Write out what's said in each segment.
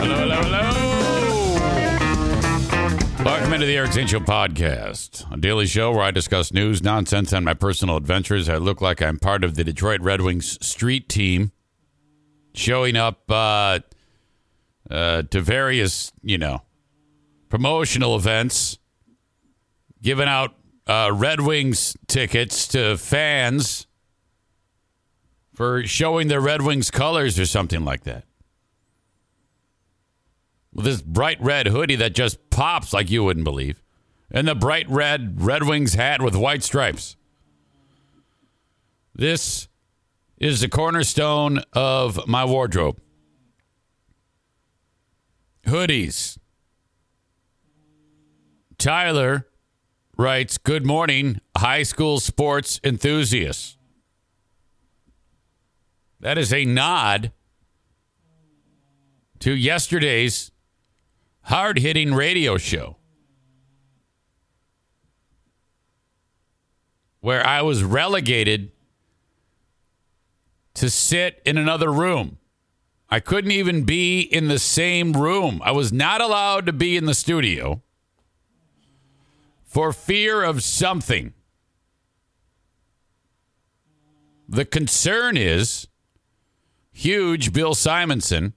Hello, hello, hello. Welcome into the Eric Zane podcast, a daily show where I discuss news, nonsense, and my personal adventures. I look like I'm part of the Detroit Red Wings street team, showing up uh, uh, to various, you know, promotional events, giving out uh, Red Wings tickets to fans for showing their Red Wings colors or something like that. This bright red hoodie that just pops like you wouldn't believe, and the bright red Red Wings hat with white stripes. This is the cornerstone of my wardrobe. Hoodies. Tyler writes, Good morning, high school sports enthusiasts. That is a nod to yesterday's hard hitting radio show where I was relegated to sit in another room. I couldn't even be in the same room. I was not allowed to be in the studio for fear of something. The concern is huge Bill Simonson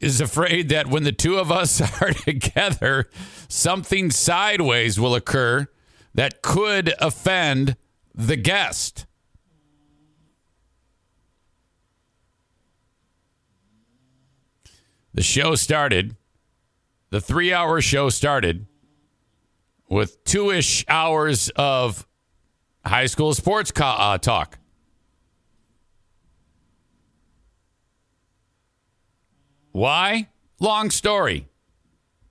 is afraid that when the two of us are together, something sideways will occur that could offend the guest. The show started, the three hour show started with two ish hours of high school sports uh, talk. Why? Long story.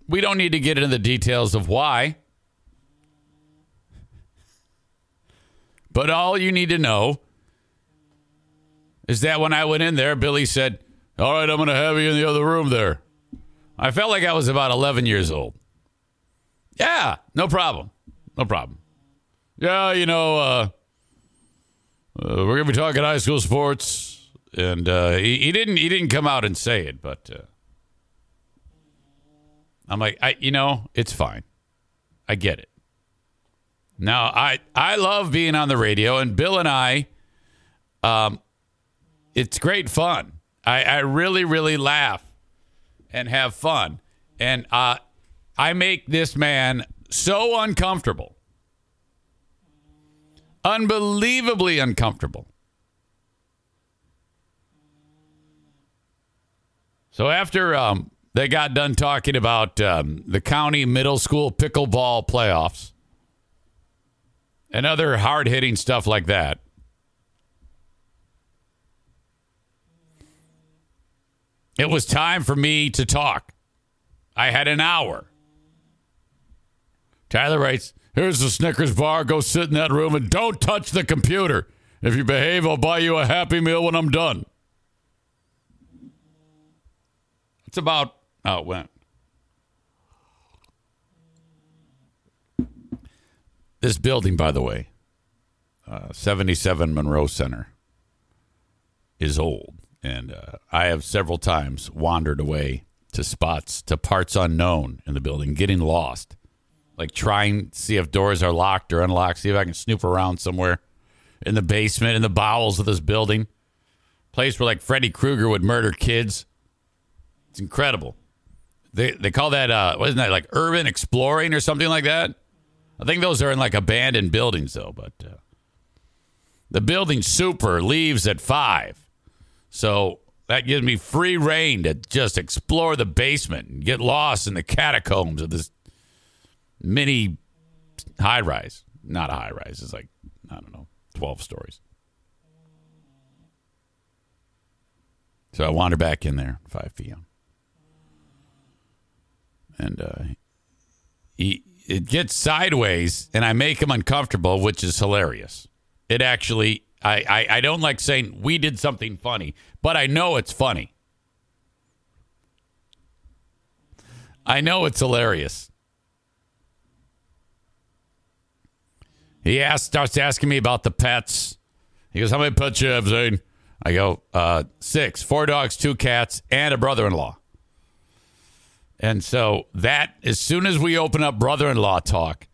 We don't need to get into the details of why. But all you need to know is that when I went in there, Billy said, All right, I'm going to have you in the other room there. I felt like I was about 11 years old. Yeah, no problem. No problem. Yeah, you know, uh, uh, we're going to be talking high school sports. And uh, he, he didn't he didn't come out and say it, but uh, I'm like, I you know, it's fine. I get it. Now, I I love being on the radio, and Bill and I, um, it's great fun. I, I really really laugh and have fun, and uh, I make this man so uncomfortable, unbelievably uncomfortable. So after um, they got done talking about um, the county middle school pickleball playoffs and other hard hitting stuff like that. It was time for me to talk. I had an hour. Tyler writes, Here's the Snickers bar. Go sit in that room and don't touch the computer. If you behave, I'll buy you a Happy Meal when I'm done. About how it went. This building, by the way, uh, 77 Monroe Center, is old. And uh, I have several times wandered away to spots, to parts unknown in the building, getting lost. Like trying to see if doors are locked or unlocked, see if I can snoop around somewhere in the basement, in the bowels of this building. Place where like Freddy Krueger would murder kids. It's incredible. They they call that uh wasn't that like urban exploring or something like that? I think those are in like abandoned buildings though, but uh, the building super leaves at 5. So that gives me free reign to just explore the basement and get lost in the catacombs of this mini high rise. Not a high rise. It's like I don't know, 12 stories. So I wander back in there, 5 p.m and uh, he it gets sideways, and I make him uncomfortable, which is hilarious. It actually, I, I, I don't like saying we did something funny, but I know it's funny. I know it's hilarious. He asks, starts asking me about the pets. He goes, "How many pets you have, Zane?" I go, uh, six, four dogs, two cats, and a brother-in-law." And so that as soon as we open up brother-in-law talk,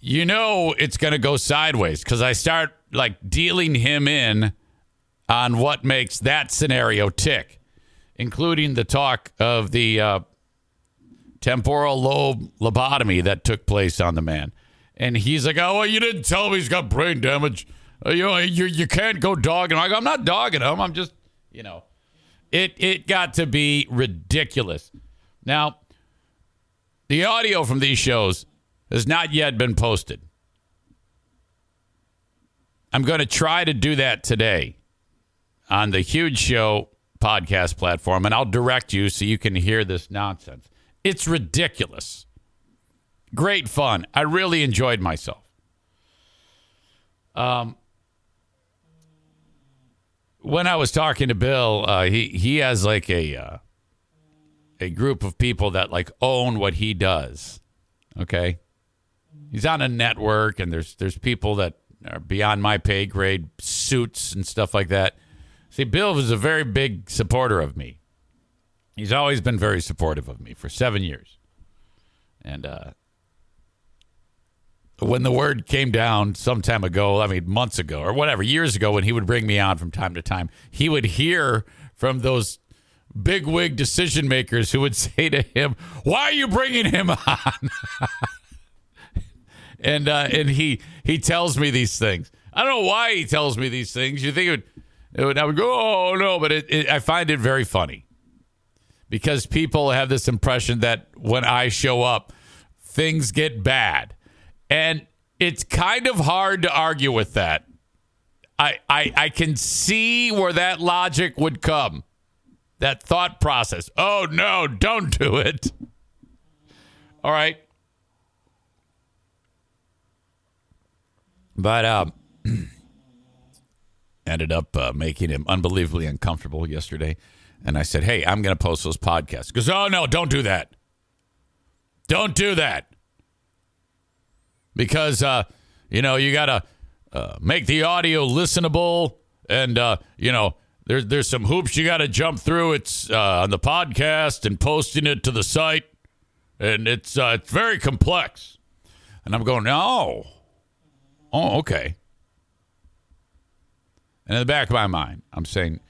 you know it's going to go sideways because I start like dealing him in on what makes that scenario tick, including the talk of the uh, temporal lobe lobotomy that took place on the man. And he's like, "Oh, well, you didn't tell me he's got brain damage. Uh, you you you can't go dogging." "I'm not dogging him. I'm just, you know." It it got to be ridiculous. Now, the audio from these shows has not yet been posted. I'm going to try to do that today on the Huge Show podcast platform, and I'll direct you so you can hear this nonsense. It's ridiculous. Great fun. I really enjoyed myself. Um, when I was talking to Bill, uh, he he has like a uh, a group of people that like own what he does. Okay, he's on a network, and there's there's people that are beyond my pay grade, suits and stuff like that. See, Bill was a very big supporter of me. He's always been very supportive of me for seven years, and uh, when the word came down some time ago, I mean months ago or whatever, years ago, when he would bring me on from time to time, he would hear from those big wig decision makers who would say to him, "Why are you bringing him on?" and uh, and he he tells me these things. I don't know why he tells me these things. You think it would, it would I would go, "Oh no," but it, it, I find it very funny because people have this impression that when I show up, things get bad. And it's kind of hard to argue with that. I, I, I can see where that logic would come, that thought process. Oh, no, don't do it. All right. But um, ended up uh, making him unbelievably uncomfortable yesterday. And I said, hey, I'm going to post those podcasts. He goes, oh, no, don't do that. Don't do that because uh, you know you got to uh, make the audio listenable, and uh, you know there's there's some hoops you got to jump through. It's uh, on the podcast and posting it to the site, and it's uh, it's very complex. And I'm going, no, oh, okay. And in the back of my mind, I'm saying,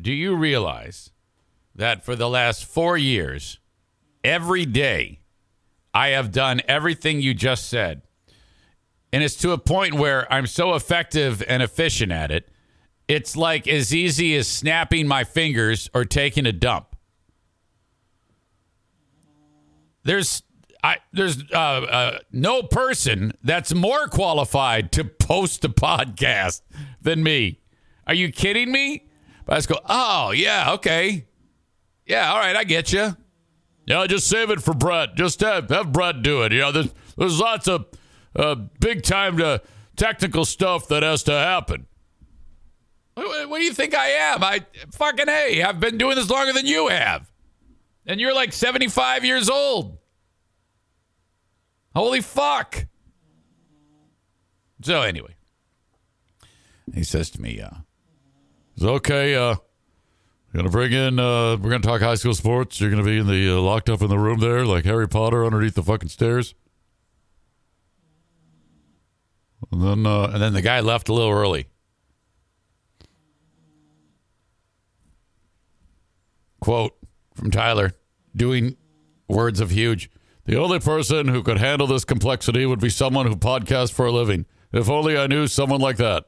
do you realize that for the last four years, every day, I have done everything you just said and it's to a point where I'm so effective and efficient at it. It's like as easy as snapping my fingers or taking a dump. There's I there's uh, uh, no person that's more qualified to post a podcast than me. Are you kidding me? But I just go, oh yeah, okay, yeah, all right, I get you. Yeah, just save it for Brett. Just have, have Brett do it. You know, there's there's lots of uh, big time to technical stuff that has to happen. What, what do you think I am? I fucking hey, I've been doing this longer than you have, and you're like 75 years old. Holy fuck! So anyway, he says to me, uh, "It's okay. Uh, we're gonna bring in. Uh, we're gonna talk high school sports. You're gonna be in the uh, locked up in the room there, like Harry Potter underneath the fucking stairs." And then, uh, and then the guy left a little early. Quote from Tyler, doing words of huge. The only person who could handle this complexity would be someone who podcasts for a living. If only I knew someone like that.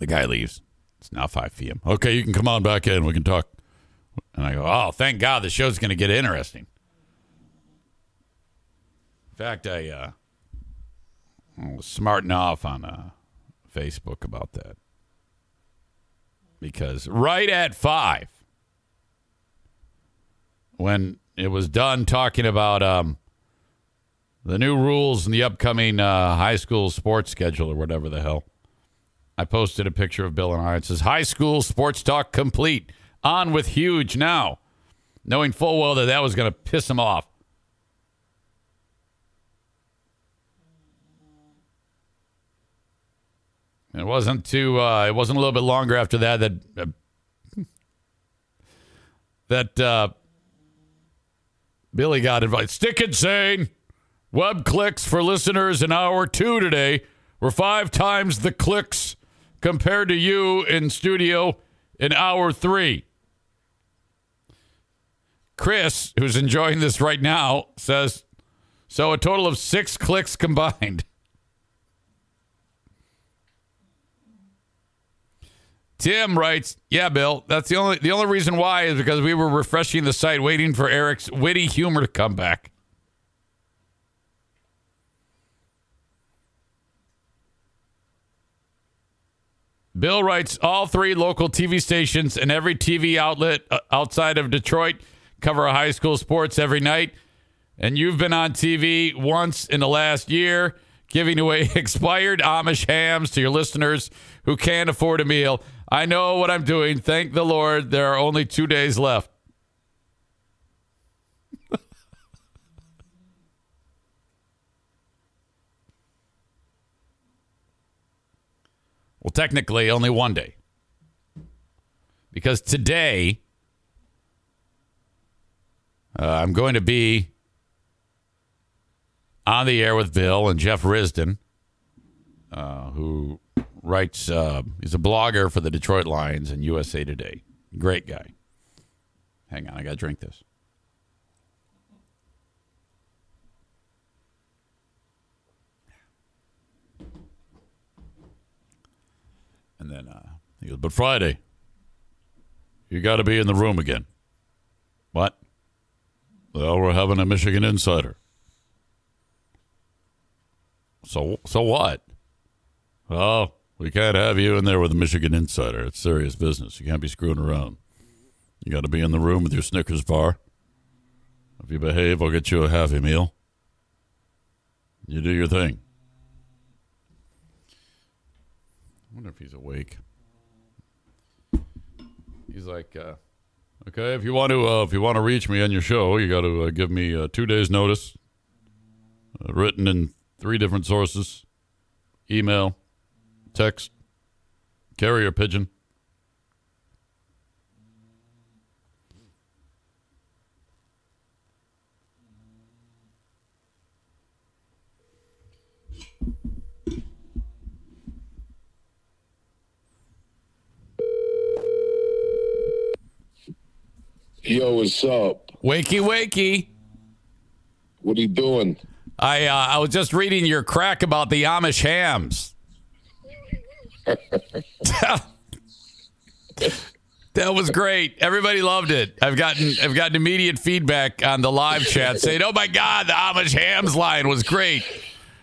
The guy leaves. It's now 5 p.m. Okay, you can come on back in. We can talk. And I go, oh, thank God the show's going to get interesting In fact, I, uh, I was smarting off on uh, Facebook about that. Because right at five, when it was done talking about um, the new rules and the upcoming uh, high school sports schedule or whatever the hell, I posted a picture of Bill and I. It says, High school sports talk complete. On with huge now. Knowing full well that that was going to piss him off. It wasn't too. Uh, it wasn't a little bit longer after that that uh, that uh, Billy got invited. Stick Insane web clicks for listeners in hour two today were five times the clicks compared to you in studio in hour three. Chris, who's enjoying this right now, says so a total of six clicks combined. Tim writes, "Yeah, Bill. That's the only the only reason why is because we were refreshing the site, waiting for Eric's witty humor to come back." Bill writes, "All three local TV stations and every TV outlet uh, outside of Detroit cover high school sports every night, and you've been on TV once in the last year." Giving away expired Amish hams to your listeners who can't afford a meal. I know what I'm doing. Thank the Lord. There are only two days left. well, technically, only one day. Because today, uh, I'm going to be on the air with Bill and Jeff Risdon, uh, who writes, uh, he's a blogger for the Detroit Lions and USA Today. Great guy. Hang on, I got to drink this. And then uh, he goes, but Friday, you got to be in the room again. What? Well, we're having a Michigan insider. So, so what? Oh, we can't have you in there with a Michigan insider. It's serious business. You can't be screwing around. You got to be in the room with your Snickers bar. If you behave, I'll get you a Happy Meal. You do your thing. I wonder if he's awake. He's like, uh, okay, if you want to, uh, if you want to reach me on your show, you got to uh, give me uh, two days' notice, uh, written in three different sources, email, text, carrier pigeon. Yo, what's up? Wakey, wakey. What are you doing? I uh, I was just reading your crack about the Amish hams. that was great. Everybody loved it. I've gotten I've gotten immediate feedback on the live chat saying, "Oh my god, the Amish hams line was great."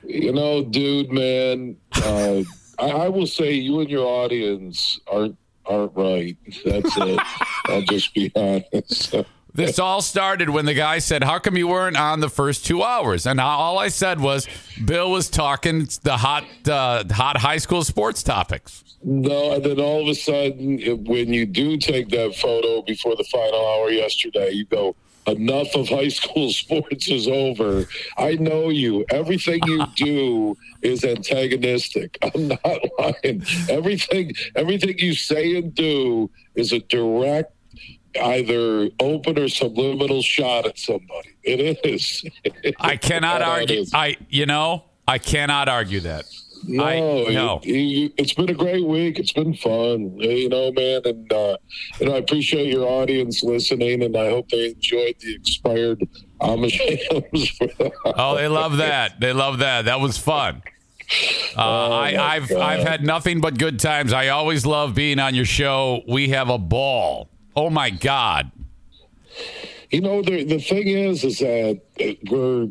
You know, dude, man, uh, I, I will say you and your audience aren't aren't right. That's it. I'll just be honest. This all started when the guy said, "How come you weren't on the first two hours?" And all I said was, "Bill was talking the hot, uh, hot high school sports topics." No, and then all of a sudden, it, when you do take that photo before the final hour yesterday, you go, "Enough of high school sports is over." I know you. Everything you do is antagonistic. I'm not lying. Everything, everything you say and do is a direct either open or subliminal shot at somebody. It is. I cannot argue. I, you know, I cannot argue that. No, I, no. It, has been a great week. It's been fun, you know, man. And uh, know, I appreciate your audience listening, and I hope they enjoyed the expired Amish oh, they love that. They love that. That was fun. Uh, oh I, have I've had nothing but good times. I always love being on your show. We have a ball. Oh my God. You know, the the thing is, is that we're.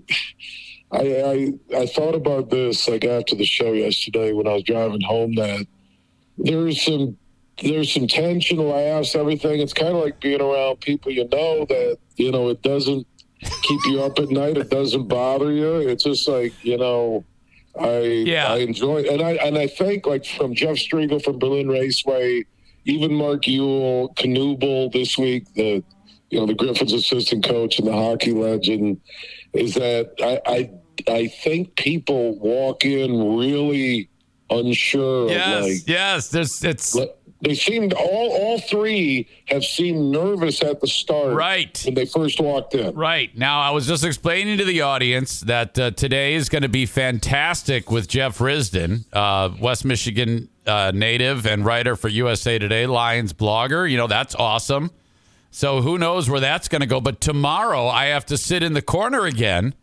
I, I I thought about this like after the show yesterday when I was driving home. That there's some there's some tension, laughs, everything. It's kind of like being around people you know that you know it doesn't keep you up at night. It doesn't bother you. It's just like you know. I yeah. I enjoy and I and I think like from Jeff Striegel from Berlin Raceway even Mark Uyl, Knuble this week, the you know the Griffins assistant coach and the hockey legend, is that I I, I think people walk in really unsure. Yes, like, yes. There's it's. They seemed all all three have seemed nervous at the start, Right. when they first walked in. Right. Now, I was just explaining to the audience that uh, today is going to be fantastic with Jeff Risdon, uh, West Michigan uh, native and writer for USA Today, Lions blogger. You know, that's awesome. So who knows where that's going to go. But tomorrow, I have to sit in the corner again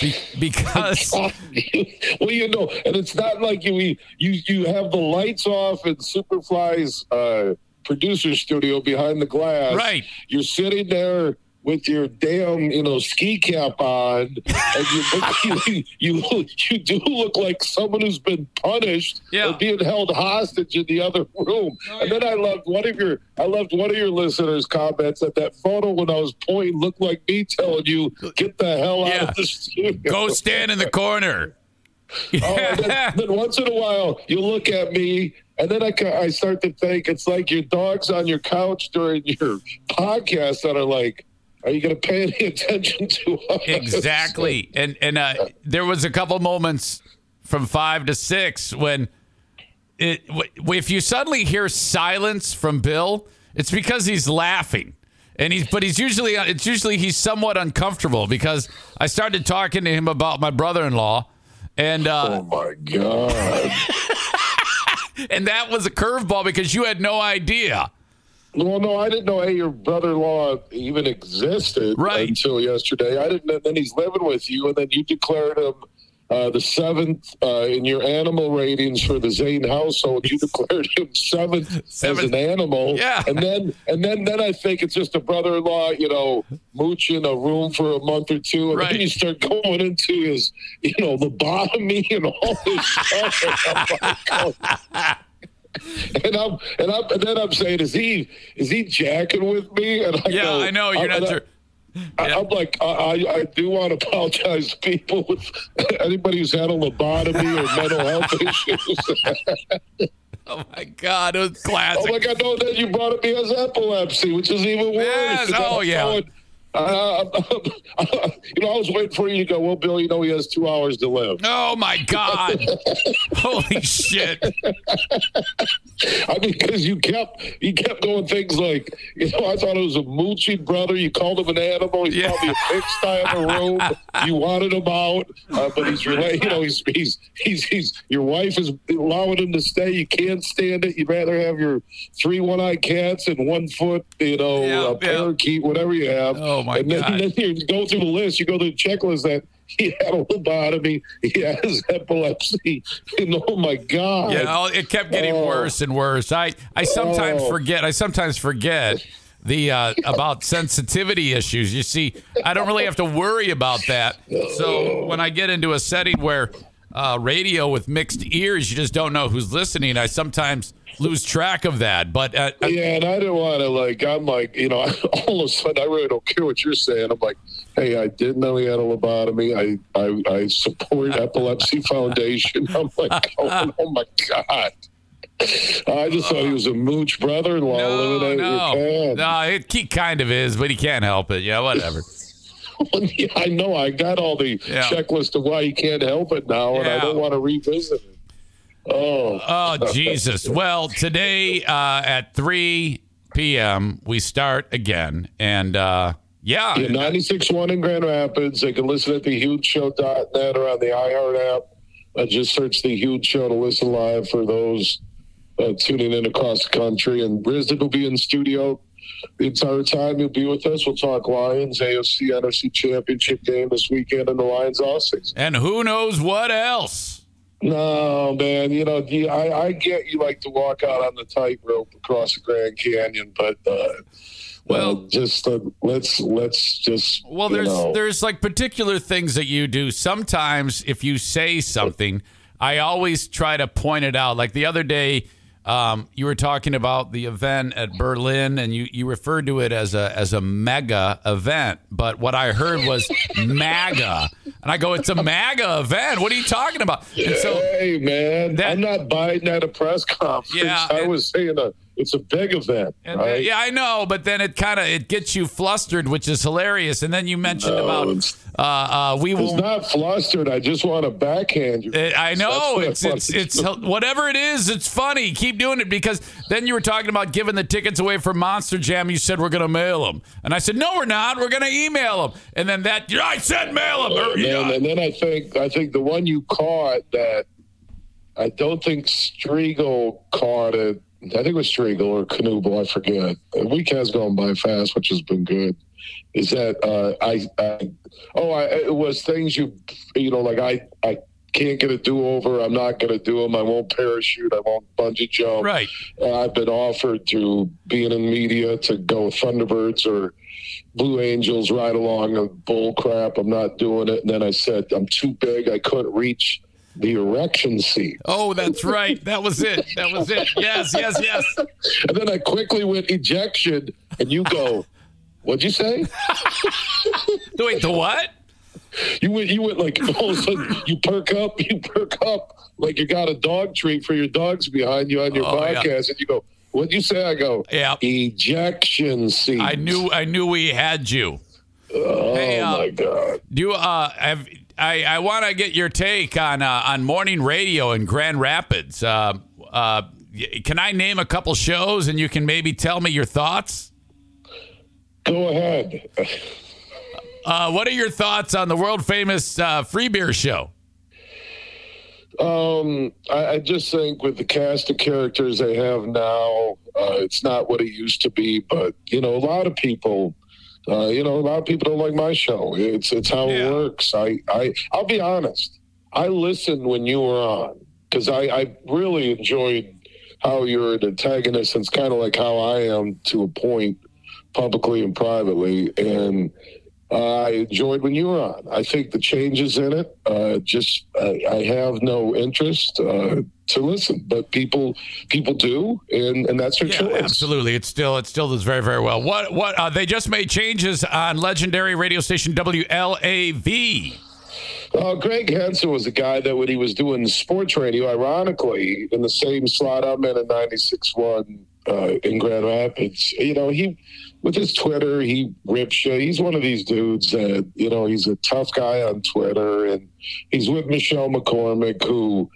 be- because. well, you know, and it's not like you you you have the lights off in Superfly's uh, producer studio behind the glass. Right. You're sitting there with your damn you know ski cap on, and you you, you you do look like someone who's been punished Yeah. or being held hostage in the other room. Oh, and then I loved one of your I loved one of your listeners' comments that that photo when I was pointing looked like me telling you get the hell out of the studio. Go stand in the corner. Oh, then, then once in a while, you look at me, and then I, I start to think it's like your dog's on your couch during your podcast that are like, are you going to pay any attention to us? exactly and and uh, there was a couple moments from five to six when it w- if you suddenly hear silence from bill it's because he's laughing and he's but he's usually it's usually he's somewhat uncomfortable because i started talking to him about my brother-in-law and uh, Oh my God. and that was a curveball because you had no idea well, no, I didn't know, hey, your brother in law even existed Right. until yesterday. I didn't know. Then he's living with you, and then you declared him. Uh, the seventh uh, in your animal ratings for the Zane household, you declared him seventh, as an animal. Yeah. and then and then then I think it's just a brother-in-law, you know, mooching a room for a month or two, and Right. then you start going into his, you know, lobotomy and all this stuff. And I'm. And I'm and then I'm saying, is he is he jacking with me? And I yeah go, i know you're and not I- sure I, I'm like, I, I, I do want to apologize to people with anybody who's had a lobotomy or mental health issues. oh my god it was classic oh my God, no, then you brought up he has epilepsy, which is even worse. Yes, oh, yeah. going, uh, you know, I was waiting for you to go, well, Bill, you know, he has two hours to live. Oh my God! Holy shit! I mean, because you kept you kept going things like, you know, I thought it was a mooching brother. You called him an animal. He's Yeah. probably a pigsty in the room. You wanted him out, uh, but he's related. You know, he's he's he's he's your wife is allowing him to stay. You can't stand it. You'd rather have your three one-eyed cats and one foot, you know, Yeah, uh, parakeet, whatever you have. Oh, my and then, God. then you go through the list. You go through the checklist that. He had a lobotomy. He has epilepsy. And oh my God! Yeah, oh, it kept getting Oh. worse and worse. I, I sometimes Oh. forget. I sometimes forget the uh, about sensitivity issues. You see, I don't really have to worry about that. So when I get into a setting where uh, radio with mixed ears, you just don't know who's listening. I sometimes lose track of that. But uh, uh, Yeah, and I didn't want to like. I'm like, you know, all of a sudden, I really don't care what you're saying. I'm like, hey, I didn't know he had a lobotomy. I I, I support Epilepsy Foundation. I'm like, oh, oh my god. I just thought he was a mooch brother-in-law no, no, no, it, he kind of is, but he can't help it. Yeah, whatever. I know. I got all the Yeah. checklist of why you can't help it now, and I don't want to revisit it. Oh, Oh, Jesus. Well, today uh, at 3 p.m., we start again. And uh, yeah, Yeah, 96.1 in Grand Rapids. They can listen at the hugeshow.net or on the iHeart app. Uh, just search the Huge Show to listen live for those uh, tuning in across the country. And Brisbane will be in studio the entire time. He'll be with us. We'll talk Lions, AFC, NFC Championship game this weekend, and the Lions all season. and who knows what else? No, man. You know, I, I get you like to walk out on the tightrope across the Grand Canyon, but uh, Well- uh, just uh, let's let's just Well, there's know. there's like particular things that you do. Sometimes if you say something, I always try to point it out. Like the other day, um, you were talking about the event at Berlin, and you, you referred to it as a as a mega event. But what I heard was MAGA, and I go, "It's a MAGA event. What are you talking about?" And so hey man, that- I'm not Biden at a press conference. Yeah, I was saying a it's a big event, right? Yeah, I know, but then it kind of it gets you flustered, which is hilarious. And then you mentioned No, about it's- uh, uh, we will. not flustered. I just want to backhand you. Uh, I know it's it's it's whatever it is. It's funny. Keep doing it because then you were talking about giving the tickets away for Monster Jam. You said we're going to mail them, and I said no, we're not. We're going to email them. And then that I said mail them. And then, and then I think I think the one you caught that I don't think Striegel caught it. I think it was Striegel or Knuble, I forget. The week has gone by fast, which has been good. Is that uh, I, I oh I it was things you you know like I I can't get a do over. I'm not going to do them. I won't parachute. I won't bungee jump. right. Uh, I've been offered to being in media to go with Thunderbirds or Blue Angels right along a bull crap. I'm not doing it. And then I said I'm too big. I couldn't reach the erection seat. Oh, that's right. That was it. That was it. Yes, yes, yes. And then I quickly went ejection, and you go, "What'd you say?" Wait, the what? You went, you went like all of a sudden you perk up, you perk up like you got a dog treat for your dogs behind you on your Oh, yeah. podcast, and you go, "What'd you say?" I go, Yeah. "Ejection seat." I knew I knew we had you. Oh Hey, uh, my god. Do you uh have I, I want to get your take on uh, on morning radio in Grand Rapids. Uh, uh, can I name a couple shows and you can maybe tell me your thoughts? Go ahead. Uh, what are your thoughts on the world famous uh, Free Beer Show? Um, I, I just think with the cast of characters they have now, uh, it's not what it used to be. But you know, a lot of people, uh, you know, a lot of people don't like my show. It's it's how Yeah. it works. I I I'll be honest. I listened when you were on because I I really enjoyed how you're an antagonist. It's kind of like how I am to a point, publicly and privately, and. Uh, I enjoyed when you were on. I think the changes in it, uh, just I, I have no interest uh, to listen, but people people do, and, and that's their Yeah, choice. absolutely. It still it still does very very well. What what uh, they just made changes on legendary radio station WLAV. Uh, Greg Henson was a guy that when he was doing sports radio, ironically, in the same slot I'm in at 96.1 uh, in Grand Rapids, you know, he, with his Twitter, he rips you. He's one of these dudes that, you know, he's a tough guy on Twitter. And he's with Michelle McCormick, who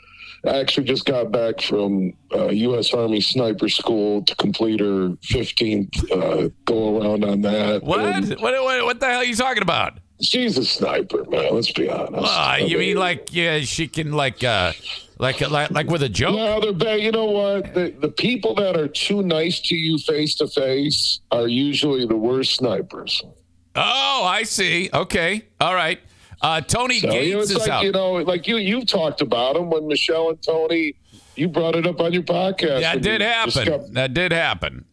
actually just got back from uh, U.S. Army Sniper School to complete her 15th uh, go around on that. What? What what what the hell are you talking about? she's a sniper, man. Let's be honest. Uh, I you mean mean- like yeah, she can like uh like like like with a joke? No, they're bad. You know what? The, the people that are too nice to you face to face are usually the worst snipers. Oh, I see. Okay. All right. Uh, Tony So, you know, Gates it's is like, out. you know, like you, you've talked about them when Michelle and Tony, you brought it up on your podcast. that did happen. discussed- That did happen.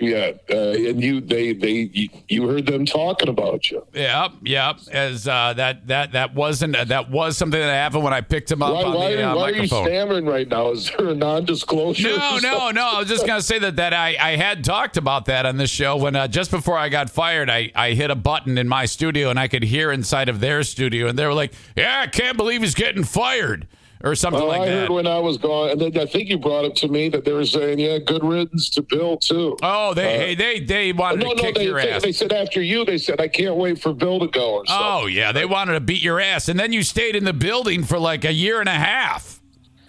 Yeah. Uh, and you, they, they, you, heard them talking about you. Yep, yep. As uh, that that that wasn't that was something that happened when I picked him up Why, on why, the uh, why are you stammering right now? Is there a non-disclosure? No, no, no. I was just gonna say that that I, I had talked about that on this show when uh, just before I got fired, I, I hit a button in my studio and I could hear inside of their studio, and they were like, "Yeah, I can't believe he's getting fired," or something Oh, like I that. heard when I was gone, and then I think you brought it to me that they were saying, "Yeah, good riddance to Bill too." oh, they hey, they they wanted Uh, no, to no, kick they, your they, ass. they said after you, they said, "I can't wait for Bill to go." Or something. Oh yeah, they wanted to beat your ass, and then you stayed in the building for like a year and a half.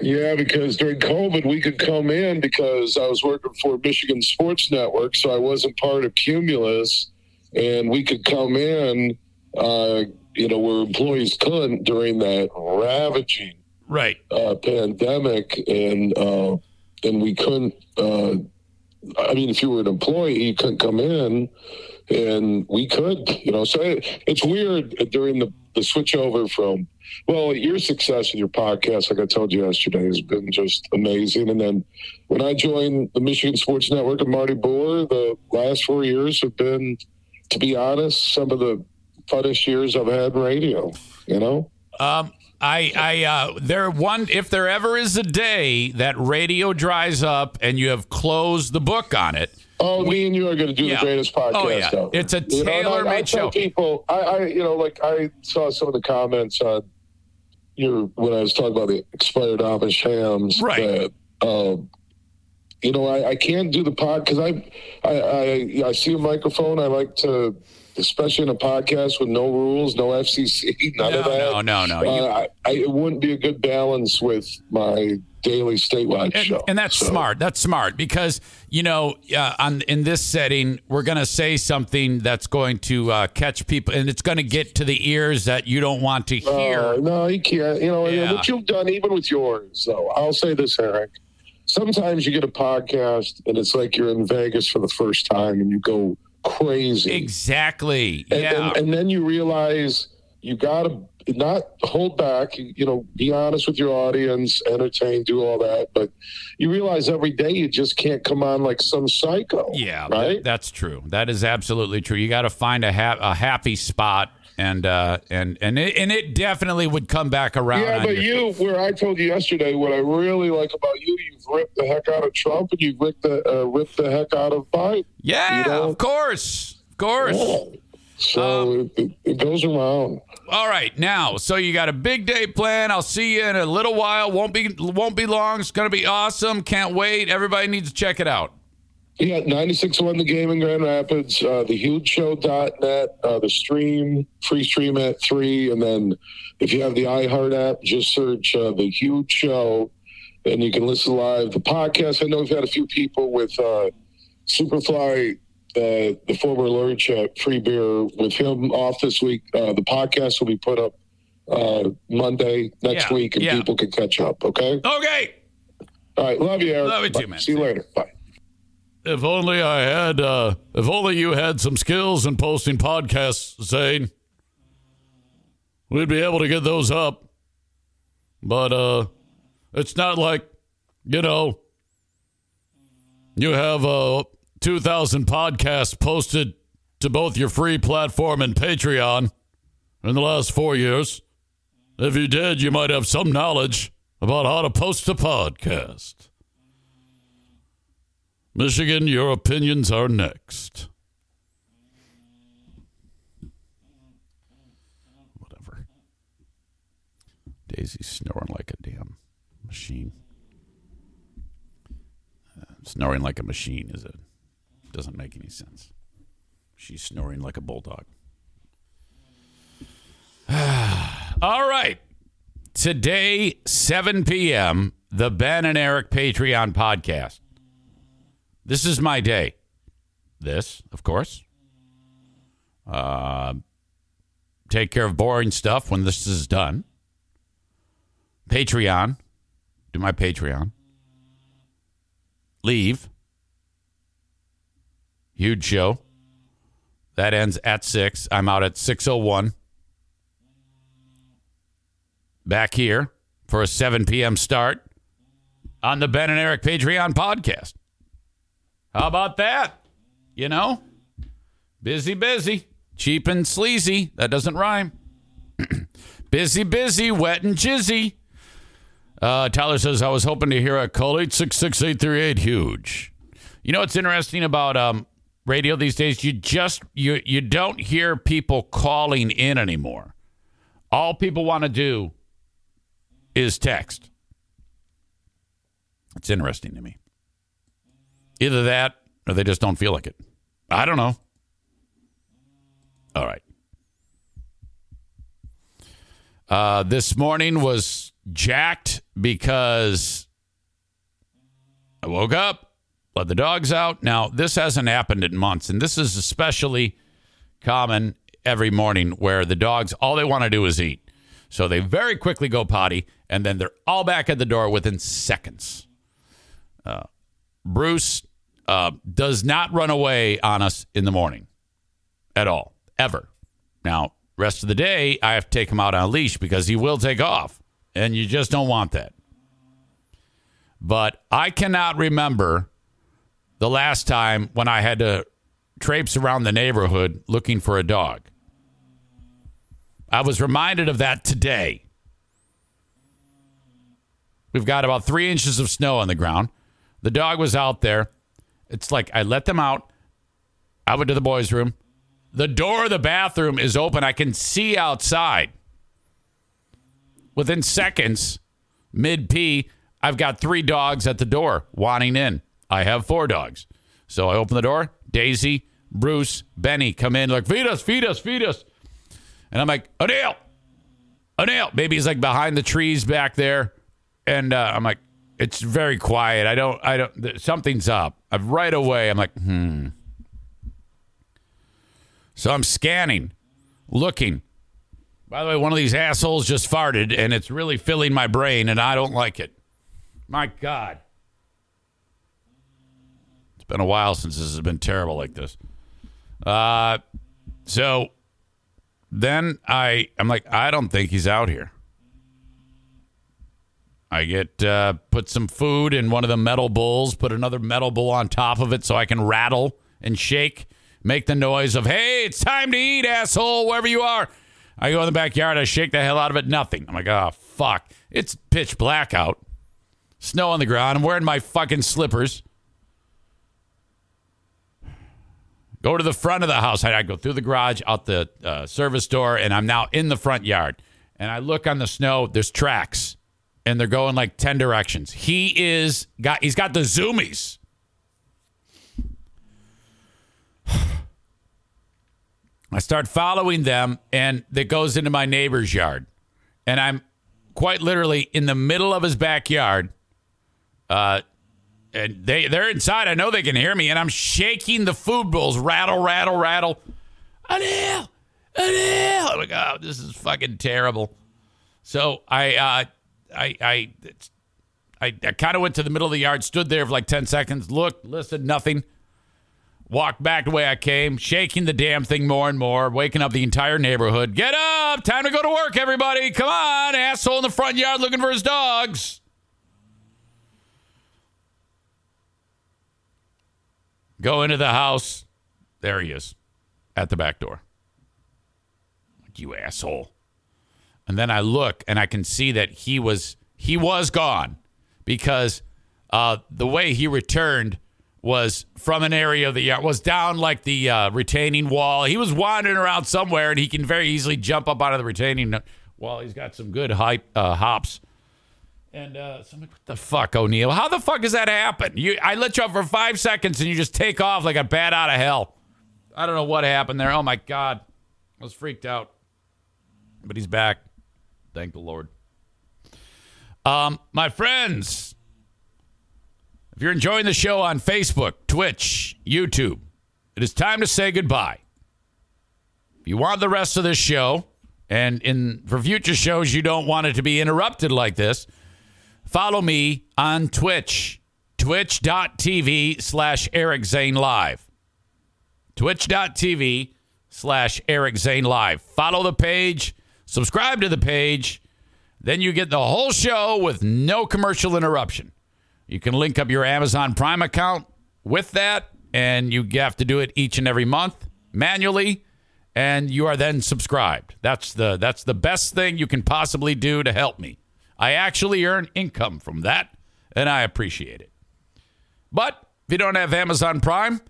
Yeah, because during COVID, we could come in because I was working for Michigan Sports Network, so I wasn't part of Cumulus, and we could come in, uh, you know, where employees couldn't during that ravaging Right. uh, pandemic, and uh, and we couldn't. Uh, I mean, if you were an employee, you couldn't come in, and we could. You know, so it, it's weird during the the switch over from. Well, your success in your podcast, like I told you yesterday, has been just amazing. And then when I joined the Michigan Sports Network and Marty Boer, the last four years have been, to be honest, some of the funnest years I've had radio. You know. Um, I, I, uh, there one. If there ever is a day that radio dries up and you have closed the book on it, Oh, me and you are going to do Yeah. the greatest podcast Oh, yeah. ever. It's a You know, I- tailor-made I show. People, I, I, you know, like I saw some of the comments on your when I was talking about the expired Amish hams. Right. That, um, you know, I, I can't do the pod because I, I, I, I see a microphone. I like to, especially in a podcast with no rules, no FCC, none no, of that. No, no, no. Uh, I, I, it wouldn't be a good balance with my daily statewide and, show. And that's so. smart. That's smart because you know, uh, on in this setting, we're going to say something that's going to uh, catch people, and it's going to get to the ears that you don't want to hear. Uh, no, you can't. You know, yeah. what you've done, even with yours. Though I'll say this, Eric. Sometimes you get a podcast, and it's like you're in Vegas for the first time, and you go crazy. Exactly. And, yeah. And, and then you realize you got to not hold back, you know, be honest with your audience, entertain, do all that. But you realize every day you just can't come on like some psycho. Yeah, right. That, that's true. That is absolutely true. You got to find a, ha- a happy spot. And uh, and and it, and it definitely would come back around. Yeah, but you, where I told you yesterday, what I really like about you, you've ripped the heck out of Trump and you've ripped the uh, ripped the heck out of Biden. Yeah, you know? of course, of course. Yeah. So um, it, it goes around. All right, now, so you got a big day planned. I'll see you in a little while. won't be won't be long. It's gonna be awesome. Can't wait. Everybody needs to check it out. Yeah, 96.1 The Game in Grand Rapids, uh, thehugeshow.net, uh, the stream, free stream at 3. And then if you have the iHeart app, just search uh, The Huge Show and you can listen live. The podcast, I know we've had a few people with uh, Superfly, uh, the former Lurch at Free Beer, with him off this week. Uh, the podcast will be put up uh, Monday next Yeah, week and yeah. people can catch up, okay? Okay. All right, love you, Eric. Love you too, man. See you later. Bye. If only I had. Uh, if only you had some skills in posting podcasts, Zane. We'd be able to get those up. But uh, it's not like, you know, you have uh, 2,000 podcasts posted to both your free platform and Patreon in the last four years. If you did, you might have some knowledge about how to post a podcast. Michigan, your opinions are next. Whatever. Daisy's snoring like a damn machine. Uh, snoring like a machine is it? Doesn't make any sense. She's snoring like a bulldog. All right. Today, 7 p.m., the Ben and Eric Patreon podcast. This is my day. This, of course. Uh, take care of boring stuff when this is done. Patreon. Do my Patreon. Leave. Huge show. That ends at 6. I'm out at 6.01. Back here for a 7 p.m. start on the Ben and Eric Patreon podcast. How about that? You know? Busy, busy. Cheap and sleazy. That doesn't rhyme. busy, busy. Wet and jizzy. Uh, Tyler says, I was hoping to hear a call 866 huge. You know what's interesting about um, radio these days? You just, you, you don't hear people calling in anymore. All people want to do is text. It's interesting to me. Either that or they just don't feel like it. I don't know. All right. Uh, this morning was jacked because I woke up, let the dogs out. Now, this hasn't happened in months, and this is especially common every morning where the dogs, all they want to do is eat. So they very quickly go potty, and then they're all back at the door within seconds. Uh, Bruce uh, does not run away on us in the morning at all, ever. Now, rest of the day, I have to take him out on a leash because he will take off, and you just don't want that. But I cannot remember the last time when I had to traipse around the neighborhood looking for a dog. I was reminded of that today. We've got about three inches of snow on the ground. The dog was out there. It's like I let them out. I went to the boys' room. The door of the bathroom is open. I can see outside. Within seconds, mid pee, I've got three dogs at the door wanting in. I have four dogs. So I open the door. Daisy, Bruce, Benny come in like, feed us, feed us, feed us. And I'm like, O'Neill, O'Neill. Baby's like behind the trees back there. And uh, I'm like, it's very quiet. I don't, I don't, something's up. I'm right away. I'm like, hmm. So I'm scanning, looking. By the way, one of these assholes just farted and it's really filling my brain and I don't like it. My God. It's been a while since this has been terrible like this. Uh, so then I, I'm like, I don't think he's out here. I get uh, put some food in one of the metal bowls, put another metal bowl on top of it so I can rattle and shake, make the noise of, hey, it's time to eat, asshole, wherever you are. I go in the backyard, I shake the hell out of it, nothing. I'm like, oh, fuck. It's pitch black out, snow on the ground. I'm wearing my fucking slippers. Go to the front of the house. I go through the garage, out the uh, service door, and I'm now in the front yard. And I look on the snow, there's tracks and they're going like 10 directions. He is got he's got the zoomies. I start following them and it goes into my neighbor's yard. And I'm quite literally in the middle of his backyard. Uh and they they're inside. I know they can hear me and I'm shaking the food bowls rattle rattle rattle. Anil! Anil! Oh my god, this is fucking terrible. So I uh I I I, I kind of went to the middle of the yard, stood there for like ten seconds, looked, listened, nothing. Walked back the way I came, shaking the damn thing more and more, waking up the entire neighborhood. Get up! Time to go to work, everybody! Come on, asshole in the front yard looking for his dogs. Go into the house. There he is, at the back door. You asshole. And then I look and I can see that he was he was gone because uh, the way he returned was from an area of the yard was down like the uh, retaining wall. He was wandering around somewhere, and he can very easily jump up out of the retaining wall. He's got some good hype uh, hops. And uh, so I'm like, what the fuck, O'Neill? How the fuck does that happen? You, I let you up for five seconds, and you just take off like a bat out of hell. I don't know what happened there. Oh my god, I was freaked out. But he's back. Thank the Lord. Um, my friends, if you're enjoying the show on Facebook, Twitch, YouTube, it is time to say goodbye. If you want the rest of this show, and in for future shows you don't want it to be interrupted like this, follow me on Twitch, twitch.tv slash Eric Zane Live. Twitch.tv slash Eric Zane Live. Follow the page subscribe to the page. Then you get the whole show with no commercial interruption. You can link up your Amazon Prime account with that, and you have to do it each and every month manually, and you are then subscribed. That's the that's the best thing you can possibly do to help me. I actually earn income from that, and I appreciate it. But if you don't have Amazon Prime,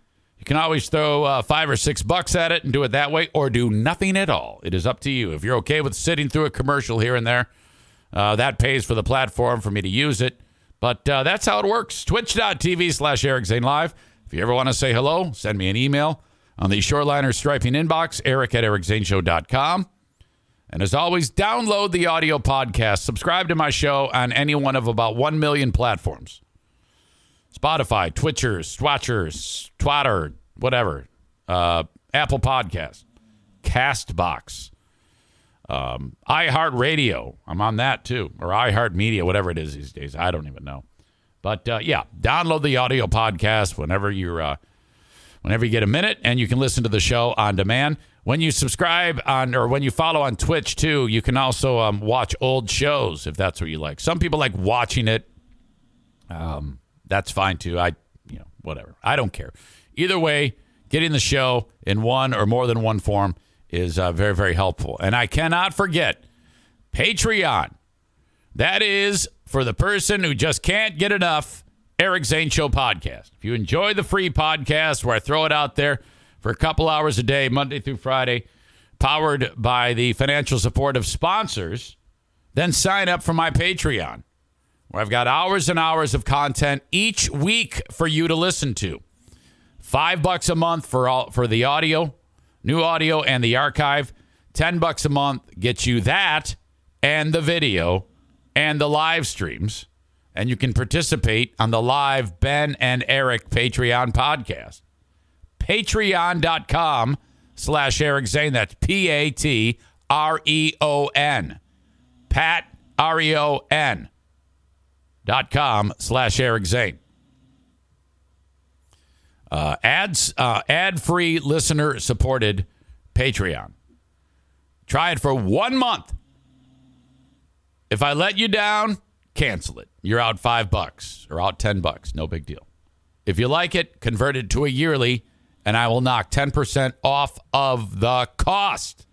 you can always throw uh, five or six bucks at it and do it that way, or do nothing at all. It is up to you. If you're okay with sitting through a commercial here and there, uh, that pays for the platform for me to use it. But uh, that's how it works. Twitch.tv slash Eric Zane Live. If you ever want to say hello, send me an email on the Shoreliner Striping inbox, eric at ericzaneshow.com. And as always, download the audio podcast. Subscribe to my show on any one of about 1 million platforms. Spotify, Twitchers, Swatchers, Twitter, whatever, uh, Apple Podcast, Castbox, um, iHeartRadio. I'm on that too, or iHeartMedia, whatever it is these days. I don't even know. But uh, yeah, download the audio podcast whenever you're, uh, whenever you get a minute, and you can listen to the show on demand. When you subscribe on, or when you follow on Twitch too, you can also um, watch old shows if that's what you like. Some people like watching it. Um, that's fine too. I, you know, whatever. I don't care. Either way, getting the show in one or more than one form is uh, very, very helpful. And I cannot forget Patreon. That is for the person who just can't get enough Eric Zane Show podcast. If you enjoy the free podcast where I throw it out there for a couple hours a day, Monday through Friday, powered by the financial support of sponsors, then sign up for my Patreon where I've got hours and hours of content each week for you to listen to. Five bucks a month for all for the audio, new audio, and the archive. Ten bucks a month gets you that and the video and the live streams. And you can participate on the live Ben and Eric Patreon podcast. Patreon.com slash Eric Zane. That's P A T R E O N. Pat R E O N dot com slash Eric Zane. Uh, ads, uh, ad free listener supported Patreon. Try it for one month. If I let you down, cancel it. You're out five bucks or out 10 bucks. No big deal. If you like it, convert it to a yearly, and I will knock 10% off of the cost.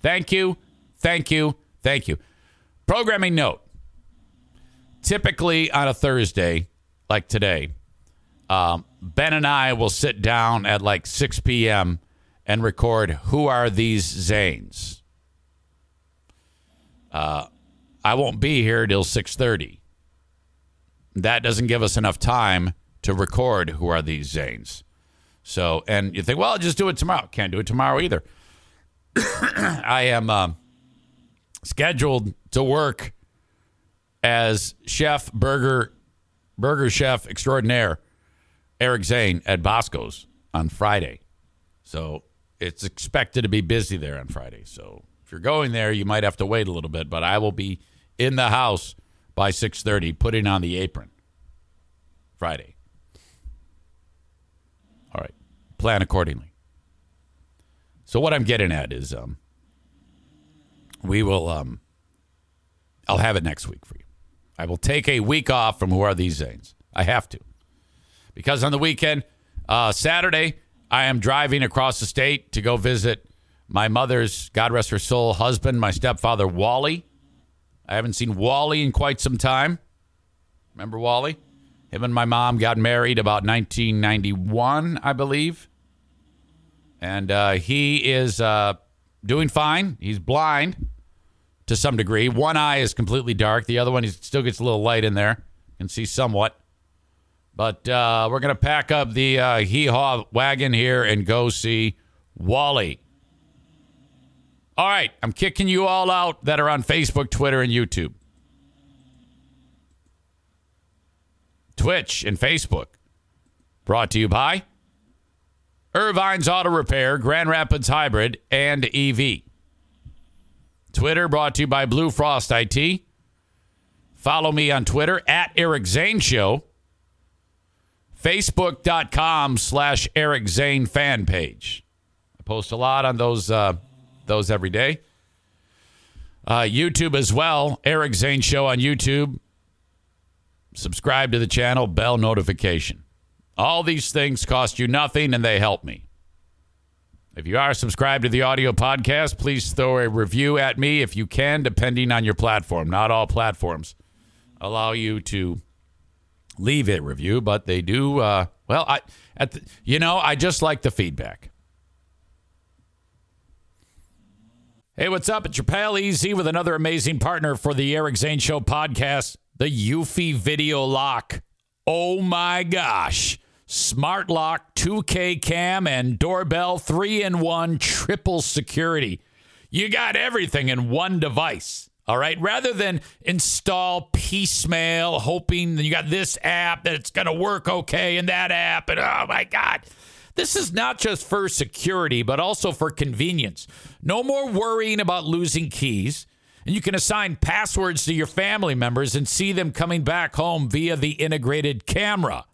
Thank you. Thank you. Thank you. Programming note typically on a Thursday, like today, um, Ben and I will sit down at like 6 p.m. and record Who Are These Zanes? Uh, I won't be here till 6.30. That doesn't give us enough time to record Who Are These Zanes? So, and you think, well, I'll just do it tomorrow. Can't do it tomorrow either. I am uh, scheduled to work as chef burger burger chef extraordinaire Eric Zane at Bosco's on Friday. So it's expected to be busy there on Friday. So if you're going there, you might have to wait a little bit, but I will be in the house by 6:30 putting on the apron Friday. All right. Plan accordingly. So what I'm getting at is um we will um I'll have it next week for you. I will take a week off from Who Are These Zanes? I have to. Because on the weekend, uh, Saturday, I am driving across the state to go visit my mother's, God rest her soul, husband, my stepfather, Wally. I haven't seen Wally in quite some time. Remember Wally? Him and my mom got married about 1991, I believe. And uh, he is uh, doing fine. He's blind to some degree. One eye is completely dark. The other one still gets a little light in there. Can see somewhat. But uh, we're going to pack up the uh, hee haw wagon here and go see Wally. All right, I'm kicking you all out that are on Facebook, Twitter, and YouTube. Twitch and Facebook. Brought to you by Ervine's Auto Repair, Grand Rapids Hybrid, and EV. Twitter brought to you by Blue Frost IT. Follow me on Twitter at Eric Zane Show. Facebook.com slash Eric Zane fan page. I post a lot on those uh, those every day. Uh, YouTube as well. Eric Zane Show on YouTube. Subscribe to the channel, bell notification. All these things cost you nothing and they help me. If you are subscribed to the audio podcast, please throw a review at me if you can, depending on your platform. Not all platforms allow you to leave a review, but they do. Uh, well, I at the, you know I just like the feedback. Hey, what's up? It's your pal Easy with another amazing partner for the Eric Zane Show podcast, the Eufy Video Lock. Oh my gosh. Smart Lock, 2K cam, and doorbell 3 in 1 triple security. You got everything in one device. All right. Rather than install piecemeal, hoping that you got this app that it's going to work okay and that app, and oh my God. This is not just for security, but also for convenience. No more worrying about losing keys. And you can assign passwords to your family members and see them coming back home via the integrated camera.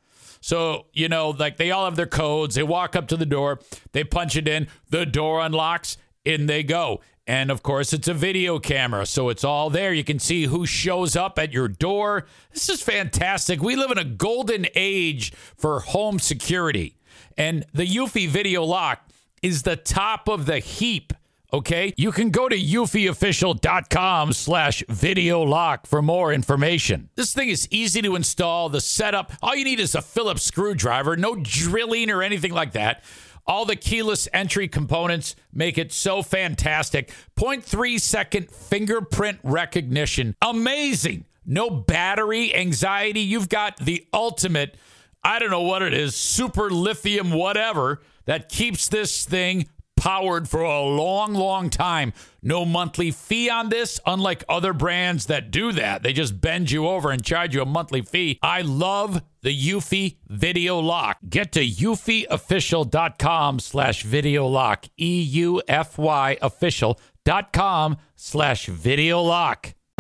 So, you know, like they all have their codes. They walk up to the door, they punch it in, the door unlocks, in they go. And of course, it's a video camera, so it's all there. You can see who shows up at your door. This is fantastic. We live in a golden age for home security. And the Eufy Video Lock is the top of the heap. Okay, you can go to eufyofficial.com slash video lock for more information. This thing is easy to install. The setup, all you need is a Phillips screwdriver, no drilling or anything like that. All the keyless entry components make it so fantastic. 0.3 second fingerprint recognition. Amazing. no battery anxiety. You've got the ultimate, I don't know what it is, super lithium, whatever, that keeps this thing powered for a long, long time. No monthly fee on this, unlike other brands that do that. They just bend you over and charge you a monthly fee. I love the Eufy Video Lock. Get to eufyofficial.com slash video lock. E-U-F-Y official.com slash video lock.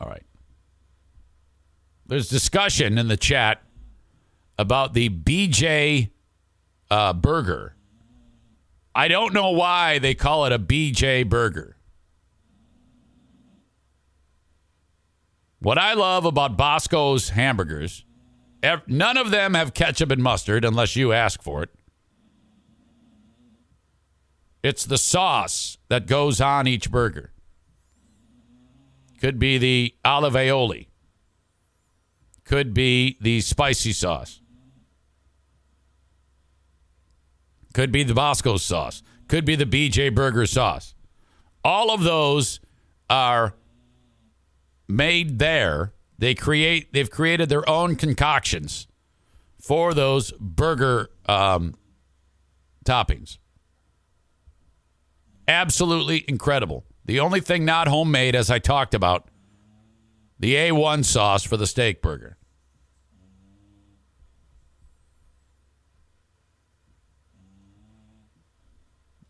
All right. There's discussion in the chat about the BJ uh, burger. I don't know why they call it a BJ burger. What I love about Bosco's hamburgers, none of them have ketchup and mustard unless you ask for it. It's the sauce that goes on each burger. Could be the olive aioli. Could be the spicy sauce. Could be the Bosco sauce. Could be the BJ Burger sauce. All of those are made there. They create. They've created their own concoctions for those burger um, toppings. Absolutely incredible. The only thing not homemade, as I talked about, the A1 sauce for the steak burger.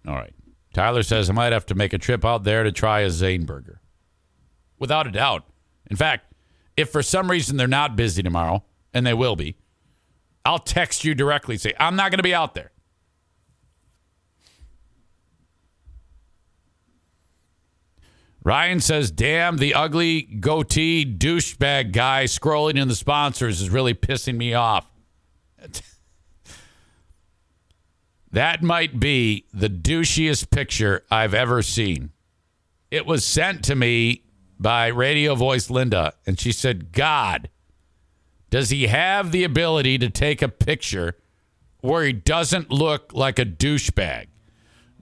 All right. Tyler says I might have to make a trip out there to try a Zane burger. Without a doubt. In fact, if for some reason they're not busy tomorrow, and they will be, I'll text you directly say, I'm not going to be out there. Ryan says, damn, the ugly goatee douchebag guy scrolling in the sponsors is really pissing me off. that might be the douchiest picture I've ever seen. It was sent to me by radio voice Linda, and she said, God, does he have the ability to take a picture where he doesn't look like a douchebag?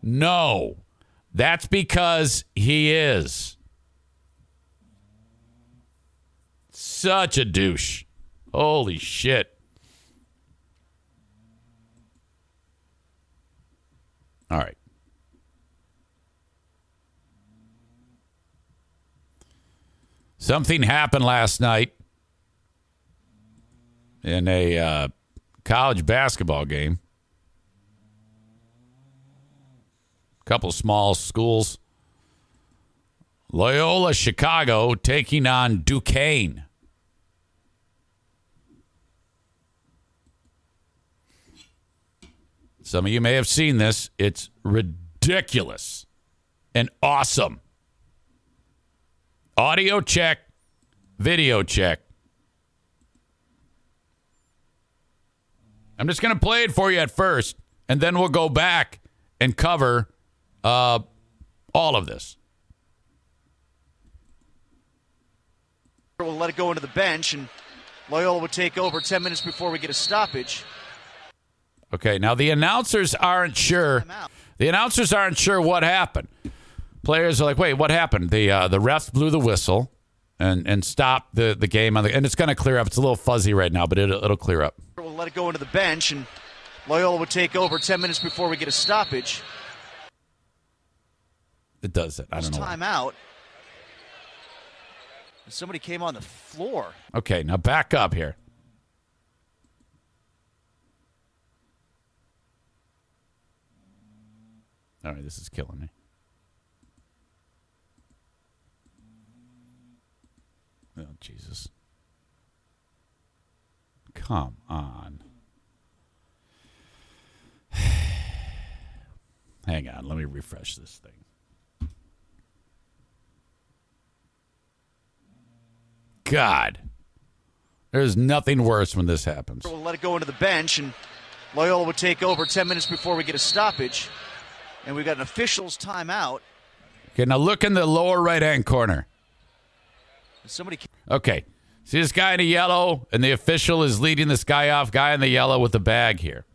No. That's because he is. Such a douche. Holy shit. All right. Something happened last night in a uh, college basketball game. Couple small schools. Loyola Chicago taking on Duquesne. Some of you may have seen this. It's ridiculous and awesome. Audio check, video check. I'm just going to play it for you at first, and then we'll go back and cover uh, all of this. We'll let it go into the bench, and Loyola would take over 10 minutes before we get a stoppage. Okay, now the announcers aren't sure. The announcers aren't sure what happened. Players are like, "Wait, what happened?" The uh, the refs blew the whistle and and stopped the the game on the, and it's going to clear up. It's a little fuzzy right now, but it'll, it'll clear up. We'll let it go into the bench, and Loyola would take over 10 minutes before we get a stoppage. It does it. I don't know. why. Timeout. Somebody came on the floor. Okay, now back up here. All right, this is killing me. Oh, Jesus. Come on. Hang on, let me refresh this thing. God. There's nothing worse when this happens. We'll let it go into the bench, and Loyola would take over 10 minutes before we get a stoppage. And we've got an official's timeout. Okay, now look in the lower right hand corner. Somebody Okay. See this guy in the yellow, and the official is leading this guy off, guy in the yellow with the bag here.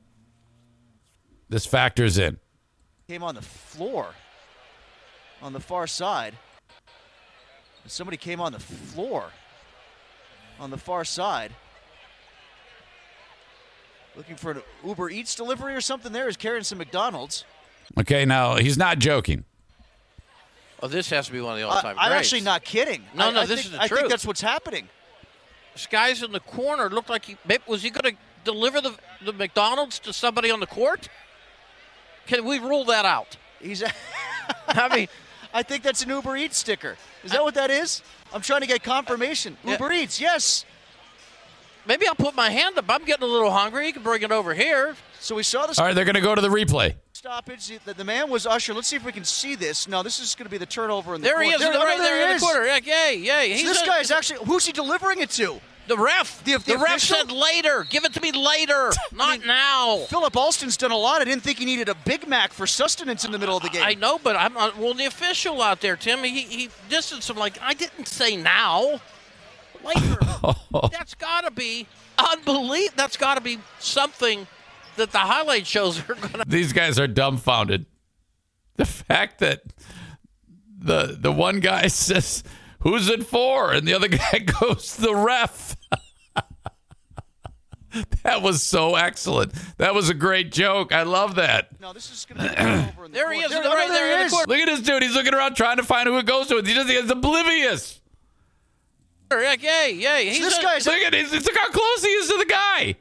This factors in. came on the floor on the far side. Somebody came on the floor on the far side. Looking for an Uber Eats delivery or something there. Is carrying some McDonald's. Okay, now he's not joking. Oh, this has to be one of the all-time I'm greats. actually not kidding. No, I, no, I this think, is the I truth. think that's what's happening. This guy's in the corner. Looked like he was he going to deliver the the McDonald's to somebody on the court? Can we rule that out? He's. I mean, I think that's an Uber Eats sticker. Is that what that is? I'm trying to get confirmation. Yeah. Uber Eats, yes. maybe I'll put my hand up. I'm getting a little hungry. You can bring it over here. So we saw this. All right, they're going to go to the replay. stoppage. The, the man was Usher. Let's see if we can see this. No, this is going to be the turnover in the There he is, There- right no, there, he in is. the corner. Yeah, yay, yay. So this a- guy is actually who's he delivering it to? The ref. The- the ref official? said later. Give it to me later, not now. Philip Alston's done a lot. I didn't think he needed a Big Mac for sustenance in the middle of the game. I know, but I'm not, well. The official out there, Tim, he he distanced him like I didn't say now. Later. that's got to be unbelievable. That's got to be something that the highlight shows are going to. These guys are dumbfounded. The fact that the the one guy says, "Who's it for?" and the other guy goes, "The ref." that was so excellent. That was a great joke. I love that. no, this is going to be the turnover in the There he is, no, right no, there he in the is. Look at this dude. He's looking around trying to find who it goes to. He just he's oblivious. Like, yay, yay. He's this a- guy's Look at it. Look how close he is to the guy.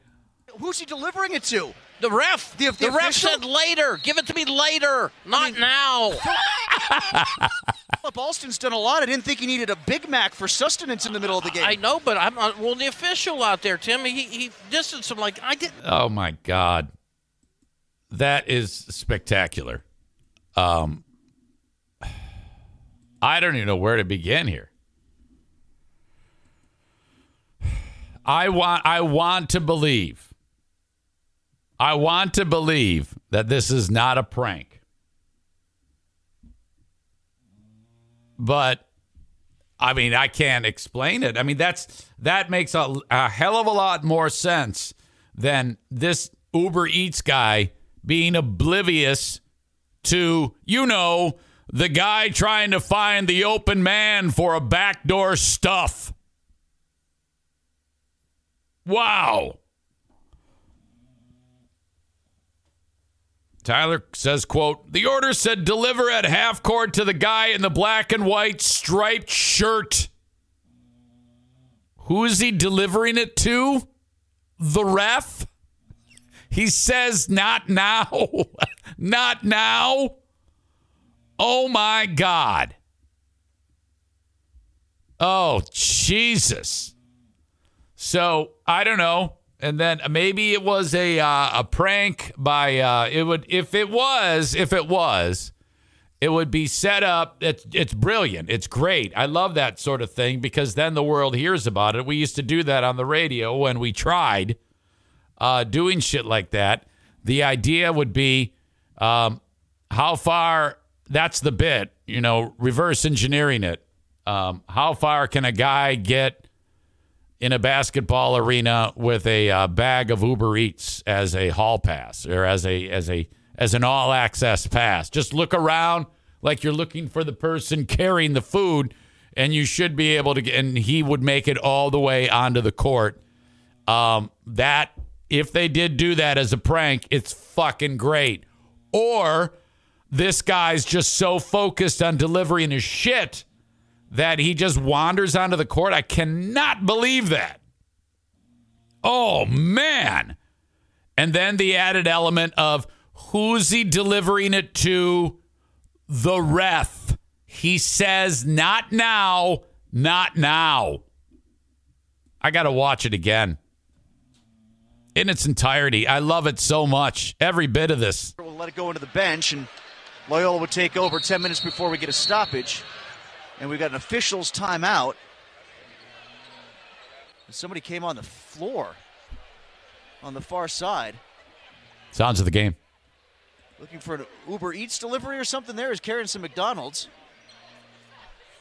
who's he delivering it to? The ref. The- the ref said later. Give it to me later, not now. Philip Alston's done a lot. I didn't think he needed a Big Mac for sustenance in the middle of the game. I know, but I'm not. Well, the official out there, Tim, he he distanced him like I didn't. Oh my god, that is spectacular. Um, I don't even know where to begin here. I want I want to believe. I want to believe that this is not a prank. But I mean, I can't explain it. I mean, that's that makes a, a hell of a lot more sense than this Uber Eats guy being oblivious to, you know, the guy trying to find the open man for a backdoor stuff. Wow. Tyler says, quote, the order said deliver at half court to the guy in the black and white striped shirt. Who is he delivering it to? The ref? He says, not now. not now. Oh my God. Oh, Jesus. So I don't know. And then maybe it was a uh, a prank by uh, it would if it was if it was it would be set up. It's it's brilliant. It's great. I love that sort of thing because then the world hears about it. We used to do that on the radio when we tried uh, doing shit like that. The idea would be um, how far. That's the bit. You know, reverse engineering it. Um, how far can a guy get? In a basketball arena with a uh, bag of Uber Eats as a hall pass or as a as a as an all access pass. Just look around like you're looking for the person carrying the food, and you should be able to get. And he would make it all the way onto the court. Um, that if they did do that as a prank, it's fucking great. Or this guy's just so focused on delivering his shit that he just wanders onto the court. I cannot believe that. Oh, man. And then the added element of who's he delivering it to? The ref. He says, not now, not now. I got to watch it again in its entirety. I love it so much. Every bit of this. We'll let it go into the bench, and Loyola would take over 10 minutes before we get a stoppage. And we've got an official's timeout. Somebody came on the floor on the far side Sounds of the game. looking for an Uber Eats delivery or something there. Is carrying some McDonald's.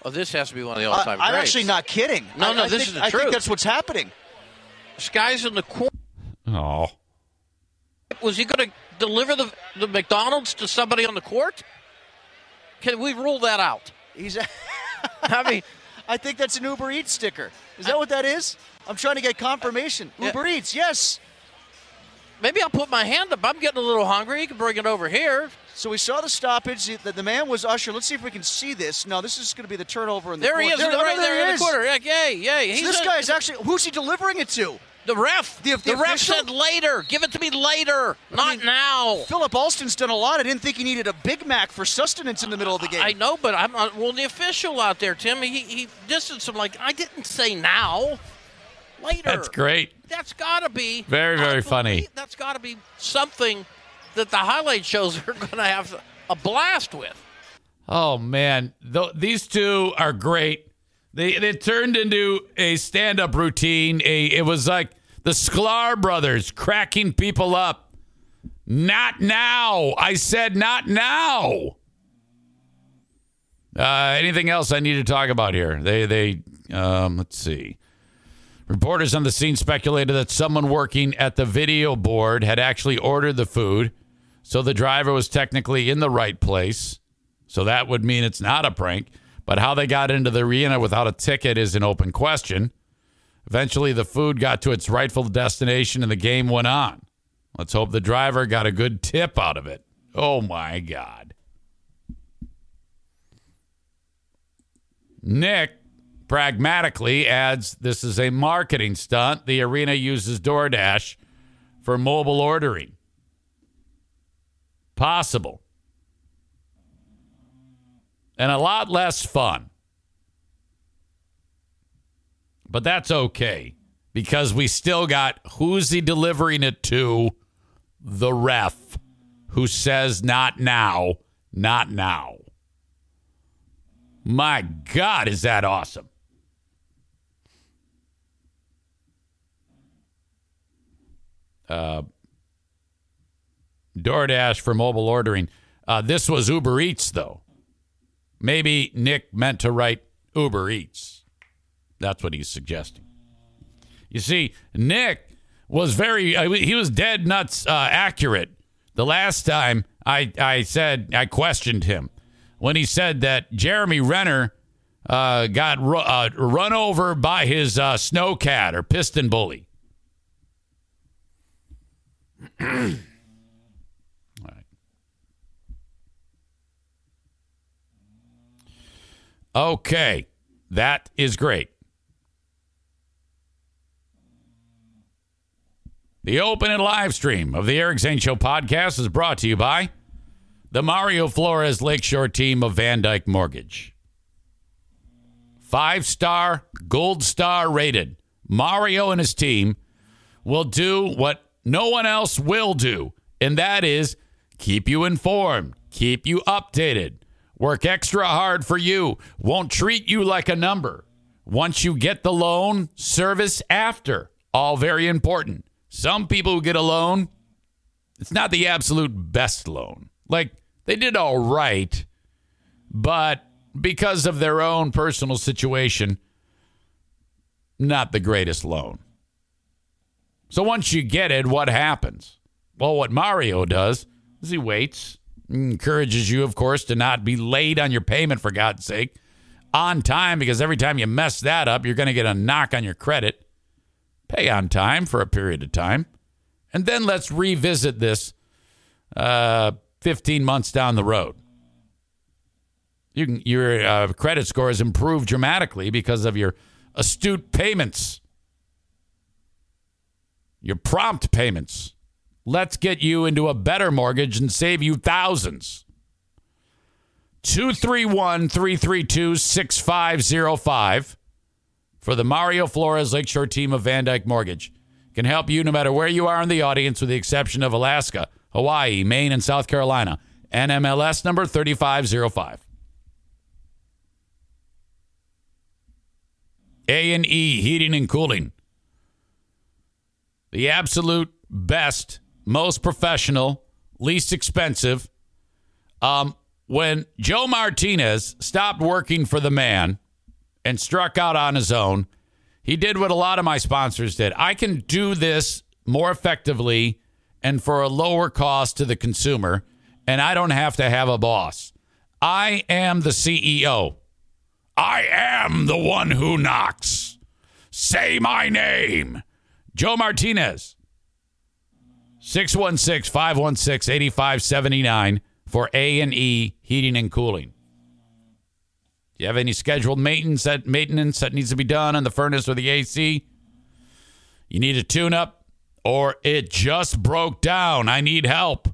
Oh, this has to be one of the I, all-time I'm greats. actually not kidding. No, I- no, I this think- is the I truth. think that's what's happening. This guy's in the corner. Oh. Was he going to deliver the the McDonald's to somebody on the court? Can we rule that out? He's. I mean, I think that's an Uber Eats sticker. Is that what that is? I'm trying to get confirmation. Yeah. Uber Eats, yes. maybe I'll put my hand up. I'm getting a little hungry. You can bring it over here. So we saw the stoppage. The, the man was Usher. Let's see if we can see this. No, this is going to be the turnover in the There he is, There- right no, there he in the is. corner. Yeah, Yay, yay. So this a- guy's actually. Who's he delivering it to? The ref. The- the ref said later. Give it to me later, not mean, now. Philip Alston's done a lot. I didn't think he needed a Big Mac for sustenance in the middle of the game. I know, but I'm not. Well, the official out there, Tim, he, he distanced him like, I didn't say now. Later. That's great. That's got to be. Very, very I funny. That's got to be something that the highlight shows are going to have a blast with. Oh man, Th- these two are great. They they turned into a stand-up routine. A it was like the Sklar brothers cracking people up. Not now. I said not now. Uh, anything else I need to talk about here? They they um, let's see. Reporters on the scene speculated that someone working at the video board had actually ordered the food, so the driver was technically in the right place. So that would mean it's not a prank. But how they got into the arena without a ticket is an open question. Eventually, the food got to its rightful destination and the game went on. Let's hope the driver got a good tip out of it. Oh my God. Nick pragmatically adds this is a marketing stunt. The arena uses DoorDash for mobile ordering. Possible. And a lot less fun. But that's okay because we still got who's he delivering it to? The ref who says not now, not now. My God, is that awesome? Uh, DoorDash for mobile ordering. Uh, this was Uber Eats, though. Maybe Nick meant to write Uber Eats. That's what he's suggesting. You see, Nick was very, uh, he was dead nuts uh, accurate. The last time I, I said, I questioned him when he said that Jeremy Renner uh, got ru- uh, run over by his uh, snowcat or PistenBully. All right. Okay, that is great. The open and live stream of the Eric Zane Show podcast is brought to you by the Mario Flores Lakeshore team of VanDyk Mortgage. Five star, gold star rated. Mario and his team will do what no one else will do, and that is keep you informed, keep you updated, work extra hard for you, won't treat you like a number. Once you get the loan, service after. All very important. Some people who get a loan, it's not the absolute best loan. Like they did all right, but because of their own personal situation, not the greatest loan. So once you get it, what happens? Well, what Mario does is he waits, encourages you, of course, to not be late on your payment, for God's sake, on time, because every time you mess that up, you're going to get a knock on your credit. Pay on time for a period of time. And then let's revisit this uh, 15 months down the road. You can, your uh, credit score has improved dramatically because of your astute payments, your prompt payments. Let's get you into a better mortgage and save you thousands. 231 332 6505 for the Mario Flores Lakeshore team of VanDyk Mortgage. Can help you no matter where you are in the audience, with the exception of Alaska, Hawaii, Maine, and South Carolina. NMLS number 3505. A&E Heating and Cooling. the absolute best, most professional, least expensive. Um, when Joe Martinez stopped working for the man and struck out on his own, he did what a lot of my sponsors did. I can do this more effectively and for a lower cost to the consumer, and I don't have to have a boss. I am the CEO. I am the one who knocks. Say my name. Joe Martinez. 616 516 8579 for A&E Heating and Cooling. Do you have any scheduled maintenance that maintenance that needs to be done on the furnace or the AC? You need a tune up or it just broke down. I need help.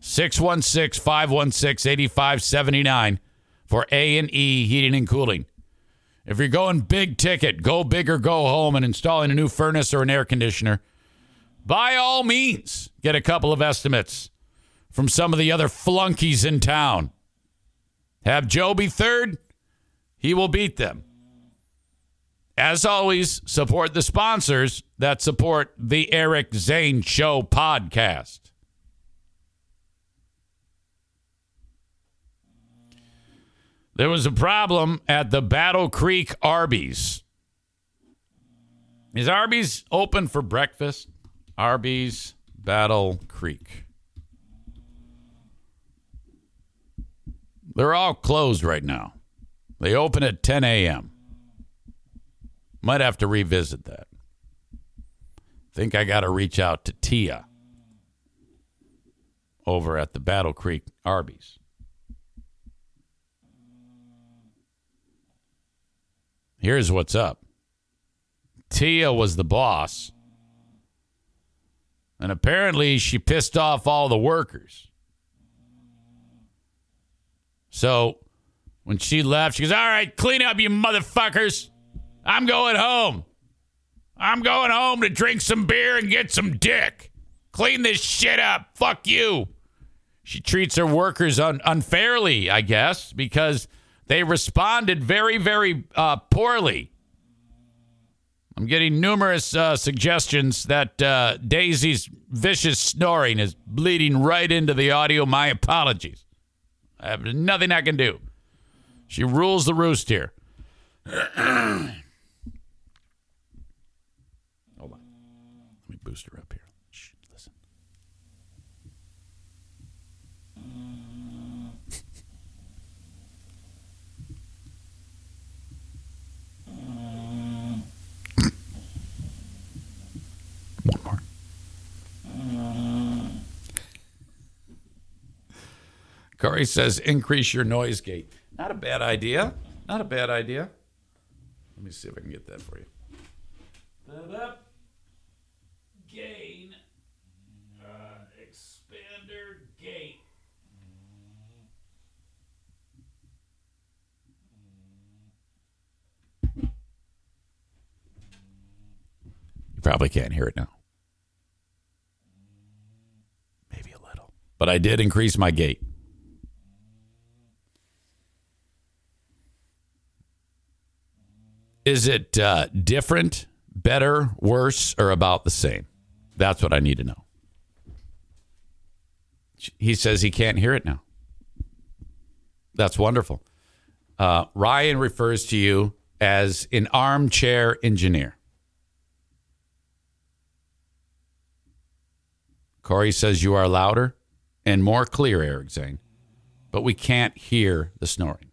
616 516 8579 for A&E Heating and Cooling. If you're going big ticket, go big or go home and installing a new furnace or an air conditioner, by all means, get a couple of estimates from some of the other flunkies in town. Have Joe be third, he will beat them. As always, support the sponsors that support the Eric Zane Show podcast. There was a problem at the Battle Creek Arby's. Is Arby's open for breakfast? Arby's Battle Creek. They're all closed right now. They open at 10 a.m. Might have to revisit that. Think I got to reach out to Tia over at the Battle Creek Arby's. Here's what's up Tia was the boss, and apparently she pissed off all the workers. So when she left, she goes, All right, clean up, you motherfuckers. I'm going home. I'm going home to drink some beer and get some dick. Clean this shit up. Fuck you. She treats her workers un- unfairly, I guess, because they responded very, very uh, poorly. I'm getting numerous uh, suggestions that uh, Daisy's vicious snoring is bleeding right into the audio. My apologies. I have nothing I can do. She rules the roost here. Hold on. Let me boost her up here. Shh, listen. One more. Corey says increase your noise gate. Not a bad idea. Not a bad idea. Let me see if I can get that for you. Up. Gain. Uh, expander gate. You probably can't hear it now. Maybe a little. But I did increase my gate. Is it uh, different, better, worse, or about the same? That's what I need to know. He says he can't hear it now. That's wonderful. Uh, Ryan refers to you as an armchair engineer. Corey says you are louder and more clear, Eric Zane, but we can't hear the snoring.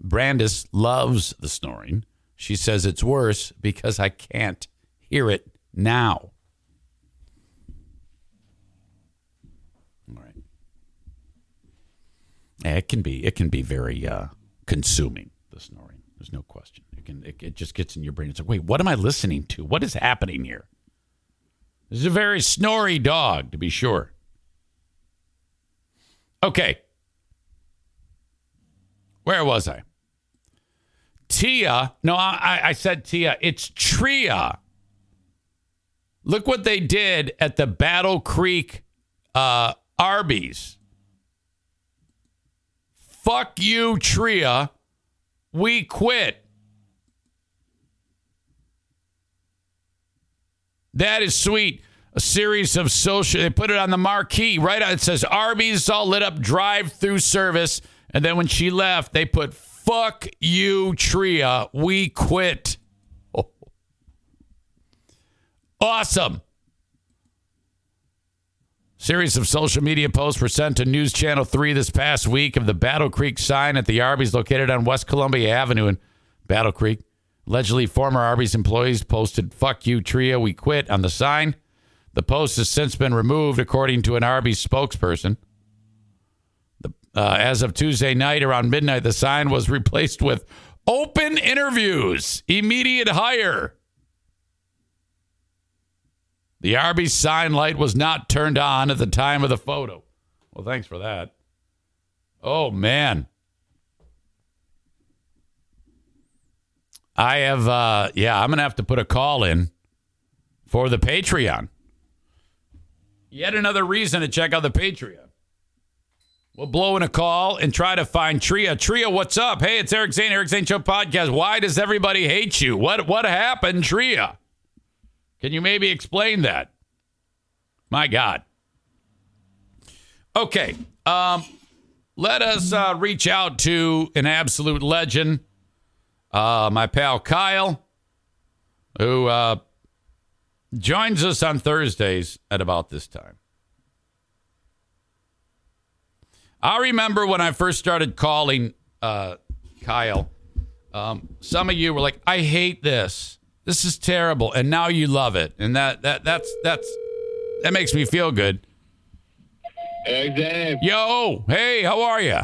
Brandis loves the snoring. She says it's worse because I can't hear it now. All right. It can be it can be very uh, consuming the snoring. There's no question. It can it, it just gets in your brain. It's like, wait, what am I listening to? What is happening here? This is a very snory dog, to be sure. Okay. Where was I? Tia. No, I, I said Tia. It's Tria. Look what they did at the Battle Creek uh, Arby's. Fuck you, Tria. We quit. That is sweet. A series of social. They put it on the marquee right. It says Arby's all lit up drive-through service, and then when she left, they put "Fuck you, Tria. We quit." Oh. Awesome. Series of social media posts were sent to News Channel 3 this past week of the Battle Creek sign at the Arby's located on West Columbia Avenue in Battle Creek. Allegedly, former Arby's employees posted, Fuck you, Tria, we quit on the sign. The post has since been removed, according to an Arby's spokesperson. The, uh, as of Tuesday night around midnight, the sign was replaced with open interviews, immediate hire. The Arby's sign light was not turned on at the time of the photo. Well, thanks for that. Oh, man. I have, uh, yeah, I'm going to have to put a call in for the Patreon. Yet another reason to check out the Patreon. We'll blow in a call and try to find Tria. Tria, what's up? Hey, it's Eric Zane, Eric Zane Show podcast. Why does everybody hate you? What what happened, Tria? Can you maybe explain that? My God. Okay. Um, let us uh, reach out to an absolute legend, uh, my pal Kyle, who uh, joins us on Thursdays at about this time. I remember when I first started calling uh, Kyle, um, some of you were like, I hate this. This is terrible. And now you love it. And that, that that's that's that makes me feel good. Hey, Dave. Yo, hey, how are you?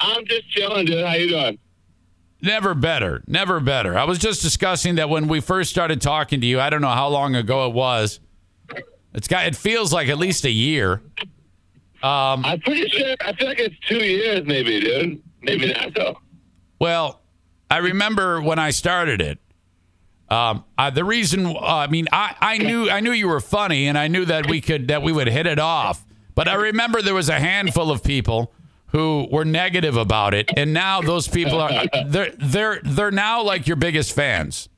I'm just chilling, dude. How you doing? Never better. Never better. I was just discussing that when we first started talking to you, I don't know how long ago it was. It's got it feels like at least a year. Um, I'm pretty sure. I feel like it's two years, maybe, dude. Maybe not though. Well, I remember when I started it. Um, uh, the reason, uh, I mean, I, I knew I knew you were funny, and I knew that we could that we would hit it off. But I remember there was a handful of people who were negative about it, and now those people are they're they're they're now like your biggest fans.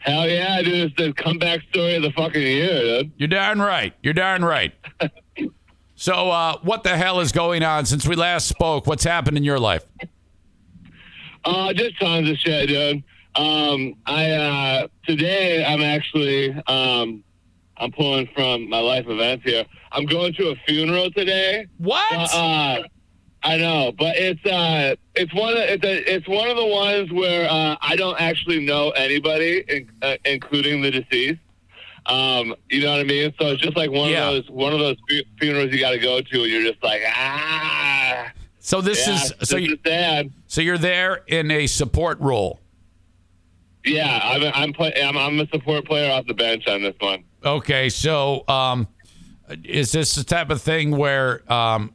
Hell yeah, dude! It's the comeback story of the fucking year, dude. You're darn right. You're darn right. So, uh, what the hell is going on since we last spoke? What's happened in your life? Uh, just tons of shit, dude. Um, I uh, today I'm actually um, I'm pulling from my life events here. I'm going to a funeral today. What? Uh, uh, I know, but it's uh, it's one of it's, a, it's one of the ones where uh, I don't actually know anybody, in, uh, including the deceased. Um, you know what I mean? So it's just like one Yeah. of those one of those funerals you got to go to, and you're just like, ah, so this yeah, is so you, sad. so you're there in a support role. Yeah, I'm I'm, play, I'm I'm a support player off the bench on this one. Okay, so um, is this the type of thing where um,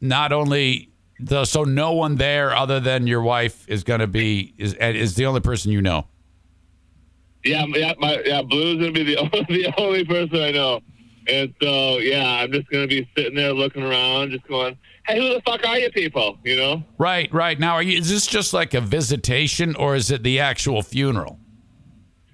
not only the so no one there other than your wife is going to be is is the only person you know? Yeah, yeah, my yeah, Blue's gonna be the only, the only person I know, and so yeah, I'm just gonna be sitting there looking around, just going, "Hey, who the fuck are you people?" You know? Right, right. Now, are you, is this just like a visitation or is it the actual funeral?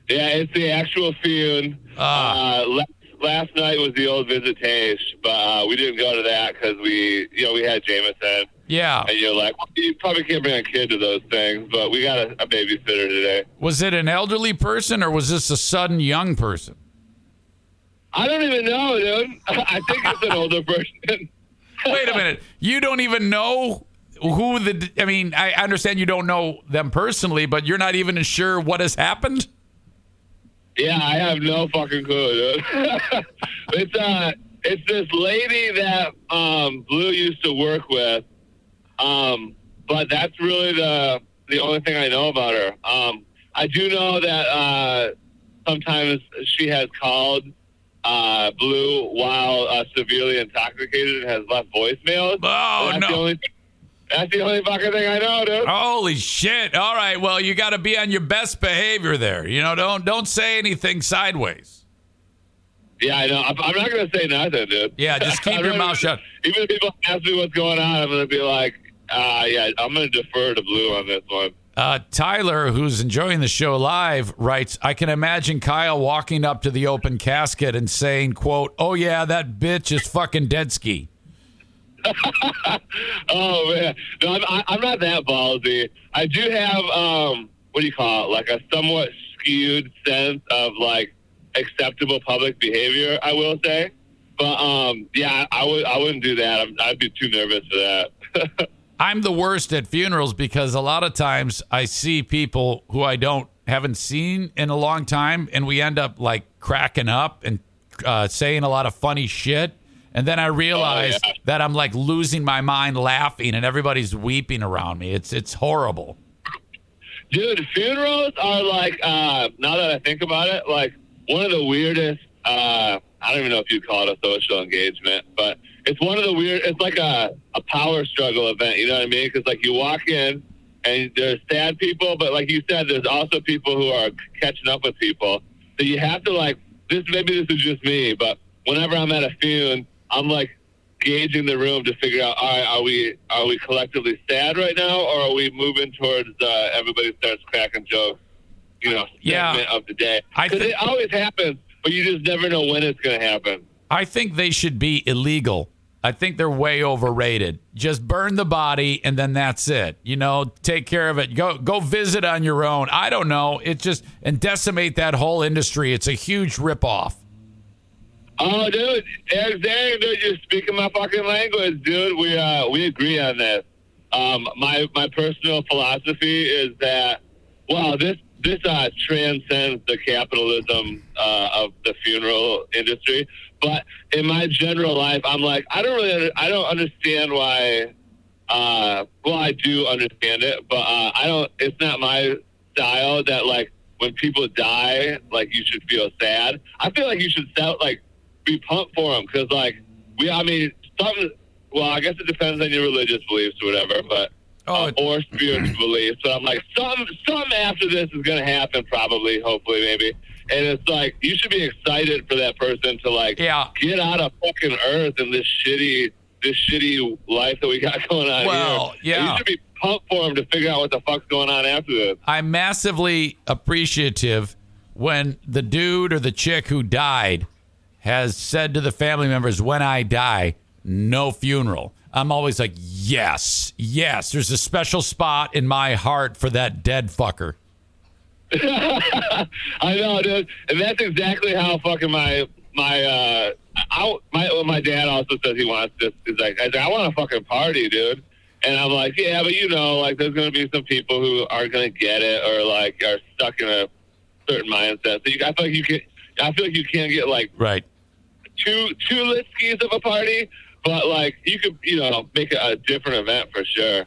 Yeah, it's the actual fune. Ah. Uh, last, last night was the old visitation, but uh, we didn't go to that because we, you know, we had Jameson, Yeah. and you're like, well, you probably can't bring a kid to those things, but we got a, a babysitter today. Was it an elderly person or was this a sudden young person? I don't even know, dude. I think it's an older person. Wait a minute. You don't even know who the. I mean, I understand you don't know them personally, but you're not even sure what has happened? Yeah, I have no fucking clue, dude. it's uh, it's this lady that um, Blue used to work with, um, but that's really the the only thing I know about her. Um, I do know that uh, sometimes she has called uh, Blue while uh, severely intoxicated and has left voicemails. Oh, that's no. The only, that's the only fucking thing I know, dude. Holy shit. All right. Well, you got to be on your best behavior there. You know, don't don't say anything sideways. Yeah, I know. I'm, I'm not gonna say nothing, dude. Yeah, just keep your mouth shut. Even if people ask me what's going on, I'm gonna be like, uh, yeah, I'm gonna defer to Blue on this one. Uh, Tyler, who's enjoying the show live, writes, I can imagine Kyle walking up to the open casket and saying, quote, oh yeah, that bitch is fucking dead ski. oh man, no, I'm, I'm not that ballsy. I do have um, what do you call it? Like a somewhat skewed sense of like acceptable public behavior. I will say, but um, yeah, I would I wouldn't do that. I'm, I'd be too nervous for that. I'm the worst at funerals because a lot of times I see people who I don't haven't seen in a long time, and we end up like cracking up and uh, saying a lot of funny shit. And then I realize yeah. that I'm like losing my mind laughing, and everybody's weeping around me. It's it's horrible. Dude, funerals are like uh, now that I think about it, like one of the weirdest. Uh, I don't even know if you'd call it a social engagement, but it's one of the weird. It's like a a power struggle event. You know what I mean? Because like you walk in and there's sad people, but like you said, there's also people who are catching up with people. So you have to like this. Maybe this is just me, but whenever I'm at a funeral, I'm like gauging the room to figure out all right, are we are we collectively sad right now or are we moving towards uh, everybody starts cracking jokes you know Yeah. of the day I because thi- it always happens but you just never know when it's going to happen I think they should be illegal. I think they're way overrated. Just burn the body and then that's it. You know, take care of it. Go go visit on your own. I don't know. It just and decimate that whole industry. It's a huge ripoff. Oh dude Eric dude you're speaking my fucking language dude we uh we agree on this. Um my my personal philosophy is that well this this uh transcends the capitalism uh, of the funeral industry. But in my general life i'm like i don't really i don't understand why uh well i do understand it but uh i don't it's not my style that like when people die like you should feel sad. I feel like you should sound like be pumped for them because like we i mean some well i guess it depends on your religious beliefs or whatever but Oh, uh, or spiritual beliefs but i'm like some some after this is going to happen probably hopefully maybe and it's like you should be excited for that person to like Yeah. get out of fucking earth and this shitty this shitty life that we got going on Well, here. Yeah. you should be pumped for them to figure out what the fuck's going on after this. I'm massively appreciative when the dude or the chick who died has said to the family members, "When I die, no funeral." I'm always like, "Yes, yes." There's a special spot in my heart for that dead fucker. I know, dude, and that's exactly how fucking my my uh I, my well, my dad also says he wants this. He's like, I, I want a fucking party, dude. And I'm like, yeah, but you know, like, there's gonna be some people who aren't gonna get it or like are stuck in a certain mindset. So you, I feel like you can, I feel like you can't get like Right. Two two lit skis of a party, but like you could, you know, make it a different event for sure.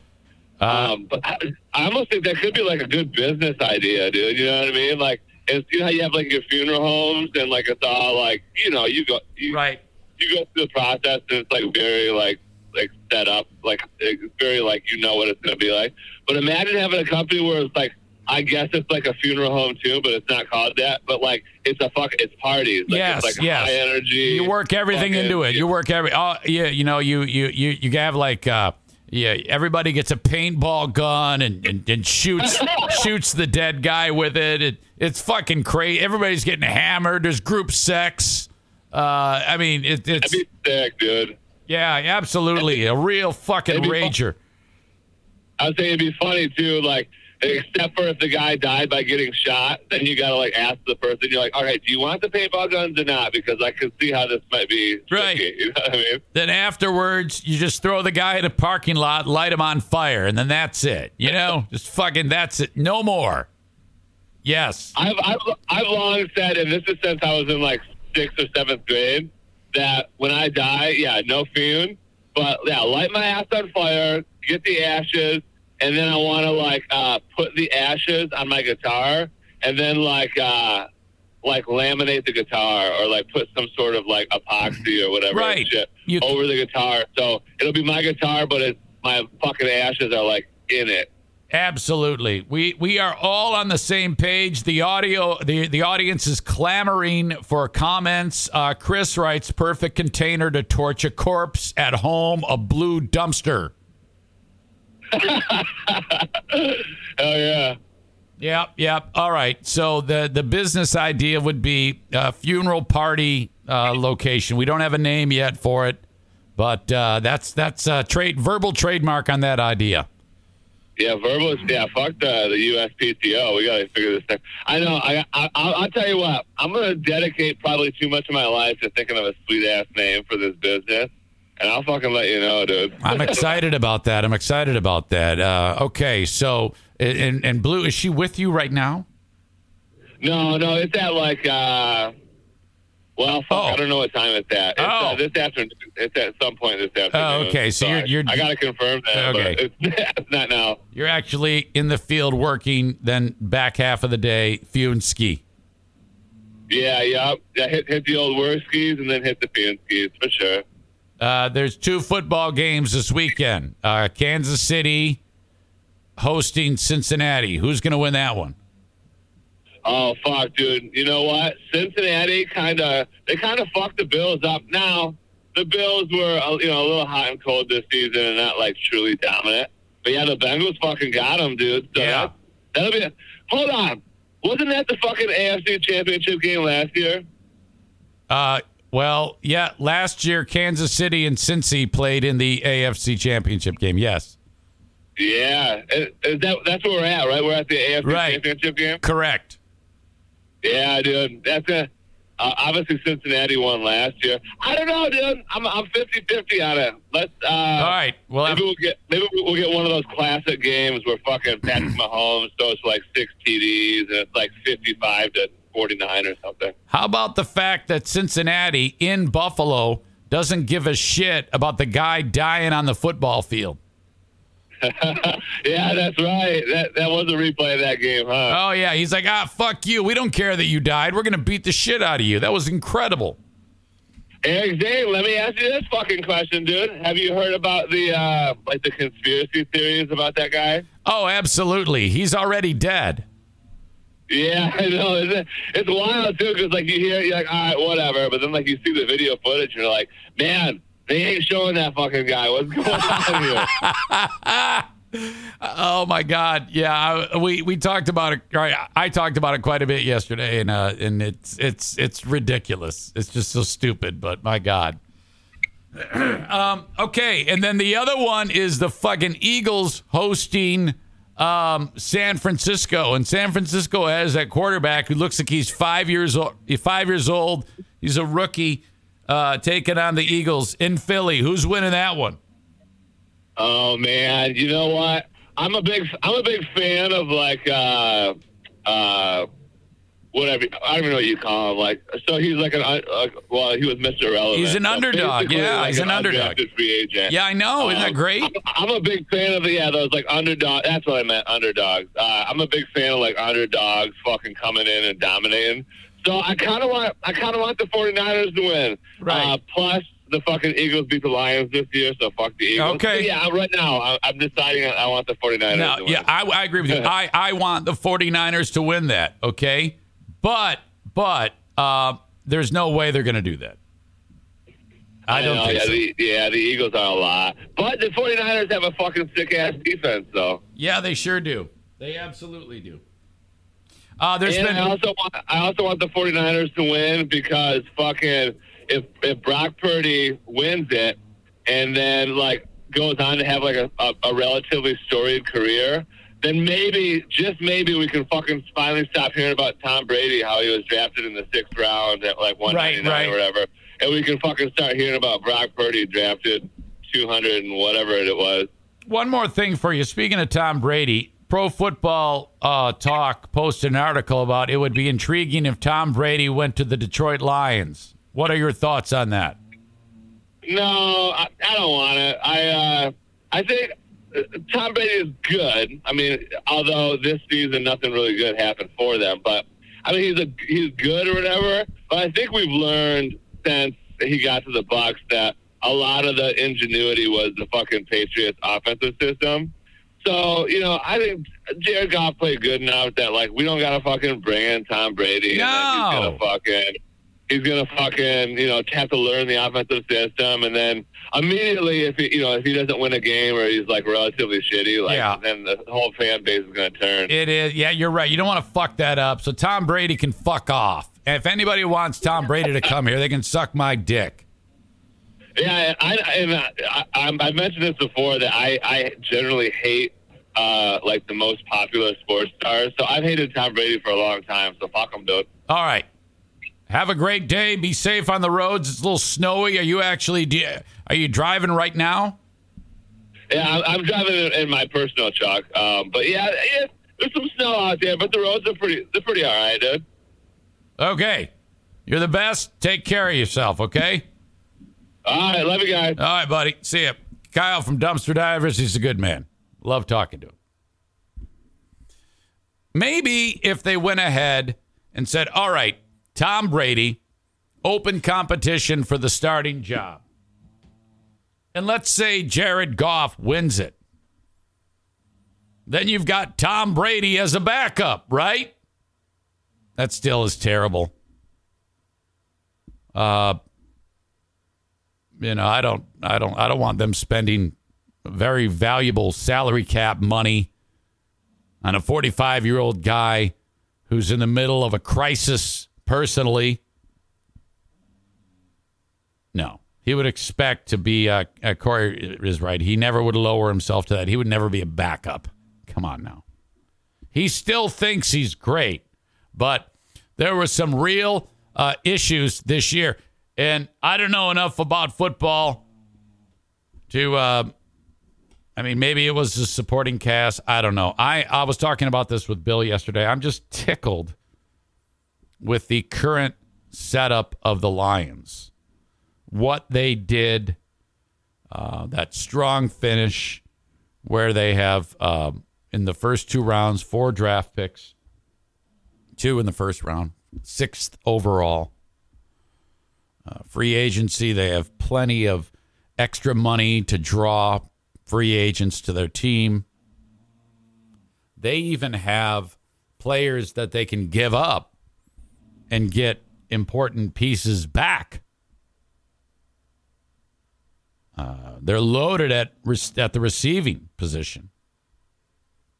Uh, Um, but I, I almost think that could be like a good business idea, dude. You know what I mean? Like, it's, you know how you have like your funeral homes and like it's all like, you know, you go, you, right. you go through the process and it's like very like like set up, like it's very like you know what it's gonna be like. But imagine having a company where it's like. I guess it's like a funeral home too, but it's not called that. But like, it's a fuck, it's parties. Like, Yes, it's like yes. high energy. You work everything into it. You work every. Oh, yeah. You know, you you you you have like. uh yeah, everybody gets a paintball gun and, and, and shoots shoots the dead guy with it. it. It's fucking crazy. Everybody's getting hammered. There's group sex. Uh, I mean, it, it's That'd be sick, dude. yeah, absolutely a real fucking be rager. I was saying it'd be funny too, like except for if the guy died by getting shot, then you gotta like ask the person. You're like, all right, do you want the paintball guns or not? Because I can see how this might be Right. tricky, You know what I mean? Then afterwards, you just throw the guy in a parking lot, light him on fire, and then that's it. You know, just fucking that's it. No more. Yes. I've, I've I've long said, and this is since I was in like sixth or seventh grade, that when I die, yeah, no fume, but yeah, light my ass on fire, get the ashes, and then I want to like uh, put the ashes on my guitar, and then like uh, like laminate the guitar or like put some sort of like epoxy or whatever Right. shit You- over the guitar, so it'll be my guitar, but it's my fucking ashes are like in it. Absolutely. We we are all on the same page. The audio the the audience is clamoring for comments. Uh, Chris writes perfect container to torch a corpse at home, a blue dumpster. Hell yeah. Yep, yep. All right. So the the business idea would be a funeral party uh, location. We don't have a name yet for it, but uh, that's that's a trade verbal trademark on that idea. Yeah, verbal. Yeah, fuck the the USPTO. We gotta figure this thing. I know. I, I I'll, I'll tell you what. I'm gonna dedicate probably too much of my life to thinking of a sweet ass name for this business, and I'll fucking let you know, dude. I'm excited about that. I'm excited about that. Uh, okay, so and and Blue is she with you right now? No, no, it's at like. uh well, fuck, Oh. I don't know what time it's at. It's Oh. uh, this afternoon. It's at some point this afternoon. Oh, okay, so you're- you're- I gotta confirm that. Okay. But it's, it's not now. You're actually in the field working. Then back half of the day, few and ski. Yeah, yeah. yeah hit, hit the old work skis and then hit the fan skis for sure. Uh, there's two football games this weekend. Uh, Kansas City hosting Cincinnati. Who's going to win that one? Oh fuck, dude! You know what? Cincinnati kind of they kind of fucked the Bills up. Now the Bills were uh, you know a little hot and cold this season and not like truly dominant. But yeah, the Bengals fucking got them, dude. So Yeah. that, that'll be. Hold on, wasn't that the fucking AFC Championship game last year? Uh, well, yeah, last year Kansas City and Cincy played in the AFC Championship game. Yes, Yeah, that that's where we're at, right? We're at the AFC Right. Championship game. correct. Yeah, dude. That's a. Uh, obviously, Cincinnati won last year. I don't know, dude. I'm I'm 50-50 on it. Let's. Uh, All right. Well, maybe we'll get maybe we'll get one of those classic games where fucking Patrick Mahomes throws like six TDs and it's like 55 to 49 or something. how about the fact that Cincinnati in Buffalo doesn't give a shit about the guy dying on the football field? yeah, that's right. That that was a replay of that game, huh? Oh yeah, he's like, ah, fuck you. We don't care that you died. We're gonna beat the shit out of you. That was incredible. Eric Zane, let me ask you this fucking question, dude. Have you heard about the uh like the conspiracy theories about that guy? Oh, absolutely. He's already dead. Yeah, I know. It's, it's wild too, because like you hear, you're like, all right, whatever. But then like you see the video footage, and you're like, man, they ain't showing that fucking guy. What's going on here? Oh my God! Yeah, we we talked about it. Right, I talked about it quite a bit yesterday, and uh, and it's it's it's ridiculous. It's just so stupid. But my God. um. Okay, and then the other one is the fucking Eagles hosting um San Francisco, and San Francisco has that quarterback who looks like he's five years old. Five years old. He's a rookie. Uh, taking on the Eagles in Philly. Who's winning that one? Oh man, you know what? I'm a big I'm a big fan of like uh uh whatever I don't even know what you call him. Like so he's like an uh, well he was Mr. Irrelevant. He's an So underdog. Yeah, like he's an underdog. Free agent. Yeah, I know. Isn't that Um, great? I'm, I'm a big fan of the yeah those like underdog. That's what I meant underdogs. Uh, I'm a big fan of like underdogs fucking coming in and dominating. So I kind of want I kind of want the 49ers to win. Right. Uh, plus the fucking Eagles beat the Lions this year, so fuck the Eagles. Okay. But yeah, right now I, I'm deciding I want the 49ers No, to win. yeah, I, I agree with you. I, I want the 49ers to win that, okay? But, but, uh, there's no way they're going to do that. I don't know, think yeah, so. the, yeah, the Eagles are a lot. But the 49ers have a fucking sick ass defense, though. Yeah, they sure do. They absolutely do. Uh, there's and been. I also want I also want the 49ers to win because fucking if if Brock Purdy wins it and then like goes on to have like a, a, a relatively storied career, then maybe just maybe we can fucking finally stop hearing about Tom Brady how he was drafted in the sixth round at like 199 right. or whatever, and we can fucking start hearing about Brock Purdy drafted 200 and whatever it was. One more thing for you. Speaking of Tom Brady, Pro Football uh, Talk posted an article about it would be intriguing if Tom Brady went to the Detroit Lions. What are your thoughts on that? No, I, I don't want it. I uh, I think Tom Brady is good. I mean, although this season nothing really good happened for them, but I mean he's a he's good or whatever. But I think we've learned since he got to the Bucs that a lot of the ingenuity was the fucking Patriots offensive system. So you know, I think Jared Goff played good enough that like we don't gotta fucking bring in Tom Brady. And No. he's gonna fucking he's gonna fucking you know have to learn the offensive system, and then immediately, if he, you know, if he doesn't win a game or he's like relatively shitty, like Yeah. then the whole fan base is going to turn. It is. Yeah, you're right. You don't want to fuck that up. So Tom Brady can fuck off. And if anybody wants Tom Brady to come here, they can suck my dick. Yeah, I, I, and I, I, mentioned this before that I, I generally hate uh, like the most popular sports stars. So I've hated Tom Brady for a long time. So fuck him, dude. All right. Have a great day. Be safe on the roads. It's a little snowy. Are you actually? do you- Are you driving right now? Yeah, I'm, driving in, in my personal truck. Um, but yeah, yeah, there's some snow out there, but the roads are pretty, they're pretty all right, dude. Okay. You're the best. Take care of yourself. Okay. All right, love you guys. All right, buddy. See ya. Kyle from Dumpster Divers. He's a good man. Love talking to him. Maybe if they went ahead and said, all right, Tom Brady, open competition for the starting job. And let's say Jared Goff wins it. Then you've got Tom Brady as a backup, right? That still is terrible. Uh, you know, I don't, I don't, I don't want them spending very valuable salary cap money on a 45 year old guy who's in the middle of a crisis personally. No, he would expect to be. Uh, uh, Corey is right. He never would lower himself to that. He would never be a backup. Come on now. He still thinks he's great, but there were some real uh, issues this year. And I don't know enough about football to, uh, I mean, maybe it was the supporting cast. I don't know. I, I was talking about this with Bill yesterday. I'm just tickled with the current setup of the Lions. What they did, uh, that strong finish where they have um, in the first two rounds four draft picks, two in the first round, sixth overall. Uh, free agency, they have plenty of extra money to draw free agents to their team. They even have players that they can give up and get important pieces back. Uh, they're loaded at at the receiving position.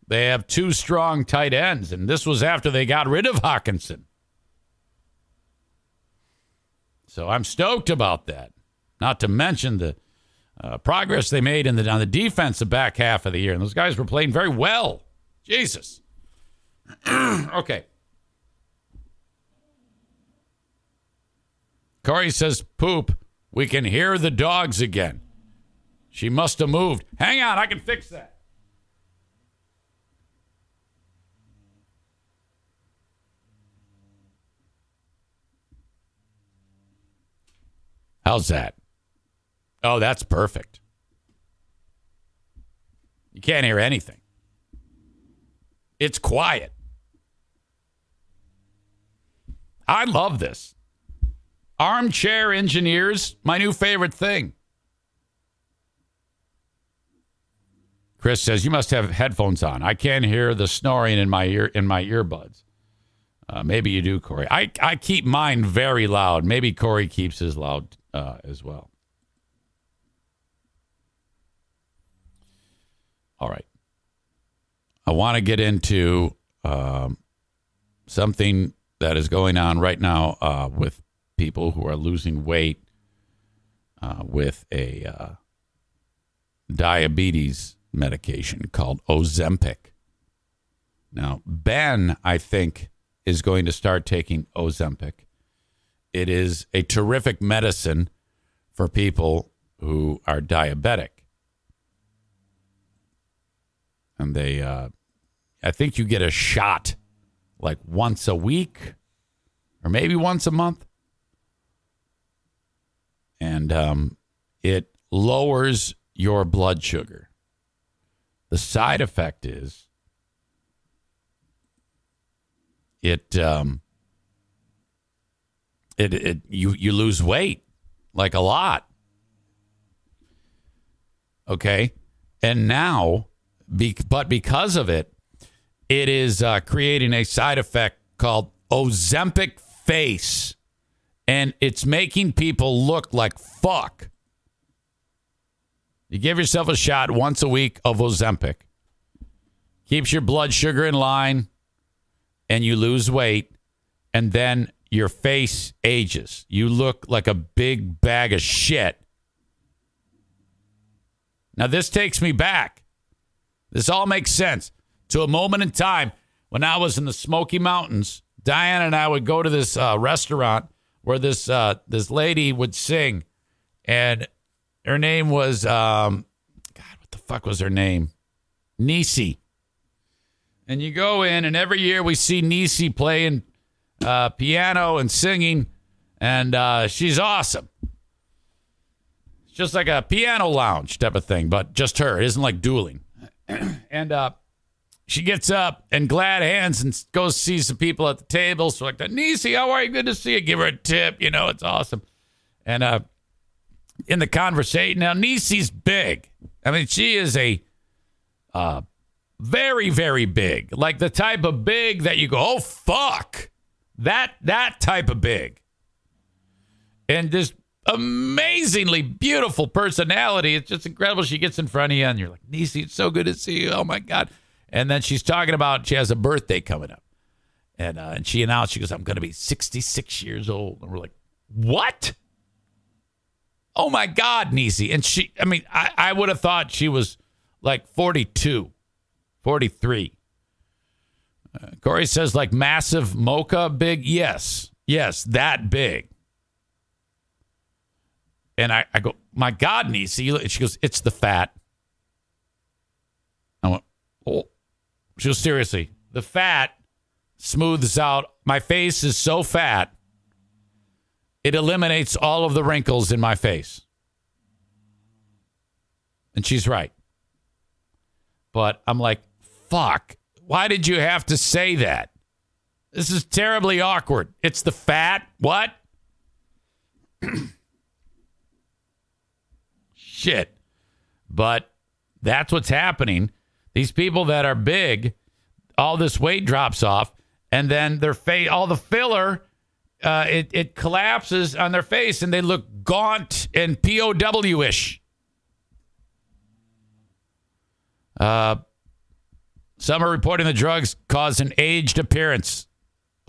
They have two strong tight ends, and this was after they got rid of Hockenson. So I'm stoked about that. Not to mention the uh, progress they made in the on the defensive back half of the year, and those guys were playing very well. Jesus. okay. Corey says, "Poop. We can hear the dogs again. She must have moved. Hang on, I can fix that." How's that? Oh, that's perfect. You can't hear anything. It's quiet. I love this. Armchair engineers, my new favorite thing. Chris says you must have headphones on. I can't hear the snoring in my ear in my earbuds. Uh, maybe you do, Corey. I, I keep mine very loud. Maybe Corey keeps his loud uh, as well. All right. I want to get into um, something that is going on right now uh, with people who are losing weight uh, with a uh, diabetes medication called Ozempic. Now, Ben, I think, is going to start taking Ozempic. It is a terrific medicine for people who are diabetic. And they, uh, I think you get a shot like once a week or maybe once a month. And um, it lowers your blood sugar. The side effect is it um, it it you you lose weight like a lot. Okay, and now, be, but because of it, it is uh, creating a side effect called Ozempic face, and it's making people look like fuck. You give yourself a shot once a week of Ozempic. Keeps your blood sugar in line and you lose weight and then your face ages. You look like a big bag of shit. Now this takes me back. This all makes sense to a moment in time when I was in the Smoky Mountains. Diane and I would go to this uh, restaurant where this uh, this lady would sing, and her name was um, God. What the fuck was her name? Nisi. And you go in, and every year we see Nisi playing uh, piano and singing, and uh, she's awesome. It's just like a piano lounge type of thing, but just her. It isn't like dueling. and uh, she gets up and glad hands and goes see some people at the table. So like Nisi, how are you? Good to see you. Give her a tip. You know, it's awesome. And uh, in the conversation, now Nisi's big. I mean, she is a uh, very, very big, like the type of big that you go, oh fuck, that that type of big, and this amazingly beautiful personality. It's just incredible. She gets in front of you, and you're like, Nisi, it's so good to see you. Oh my god. And then she's talking about she has a birthday coming up. And uh, and she announced, she goes, I'm going to be 66 years old. And we're like, what? Oh my God, Nisi. And she, I mean, I, I would have thought she was like 42, 43. Uh, Corey says, like massive mocha big. Yes, yes, that big. And I, I go, my God, Nisi. She goes, it's the fat. I went, oh. She goes, seriously, the fat smooths out. My face is so fat, it eliminates all of the wrinkles in my face. And she's right. But I'm like, fuck, why did you have to say that? This is terribly awkward. It's the fat. What? Shit. But that's what's happening. These people that are big, all this weight drops off, and then their face, all the filler, uh, it it collapses on their face, and they look gaunt and POW ish. Uh, some are reporting the drugs cause an aged appearance,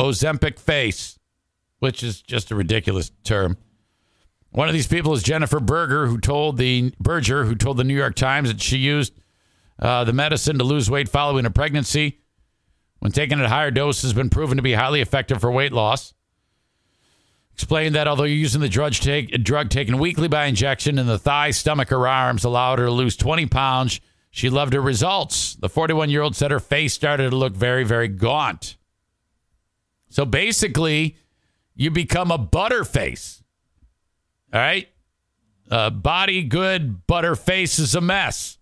Ozempic face, which is just a ridiculous term. One of these people is Jennifer Berger, who told the Berger, who told the New York Times that she used uh, the medicine to lose weight following a pregnancy, when taken at higher doses, has been proven to be highly effective for weight loss. Explained that although using the drug, take, drug taken weekly by injection in the thigh, stomach, or arms allowed her to lose 20 pounds, she loved her results. The 41 year old said her face started to look very, very gaunt. So basically, you become a butter face. All right? Uh, body good, butter face is a mess.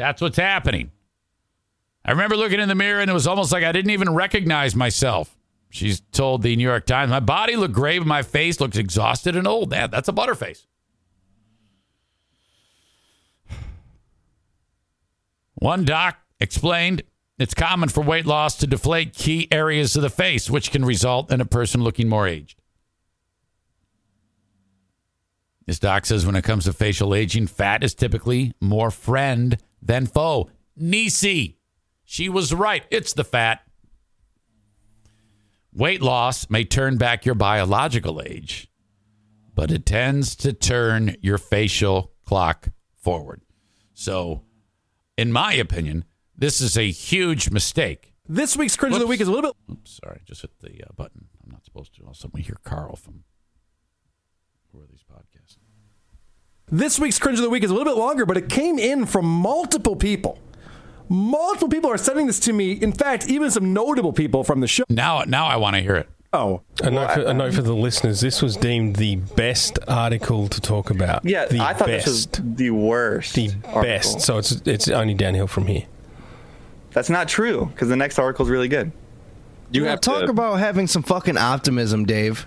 That's what's happening. I remember looking in the mirror and it was almost like I didn't even recognize myself. She's told the New York Times, my body looked great, but my face looks exhausted and old. Man, that's a butterface. One doc explained it's common for weight loss to deflate key areas of the face, which can result in a person looking more aged. This doc says when it comes to facial aging, fat is typically more friend than foe. Nisi, she was right. It's the fat. Weight loss may turn back your biological age, but it tends to turn your facial clock forward. So, in my opinion, this is a huge mistake. This week's cringe of the week is a little bit. Oops, sorry, just hit the uh, button. I'm not supposed to. All of a sudden, we hear Carl from who are these podcasts? This week's cringe of the week is a little bit longer, but it came in from multiple people. Multiple people are sending this to me. In fact, even some notable people from the show. Now, now I want to hear it. Oh, A note, for, a note for the listeners: This was deemed the best article to talk about. Yeah, the I thought best, this was the worst. the article. best. So it's it's only downhill from here. That's not true because the next article is really good. You have talk about having some fucking optimism, Dave.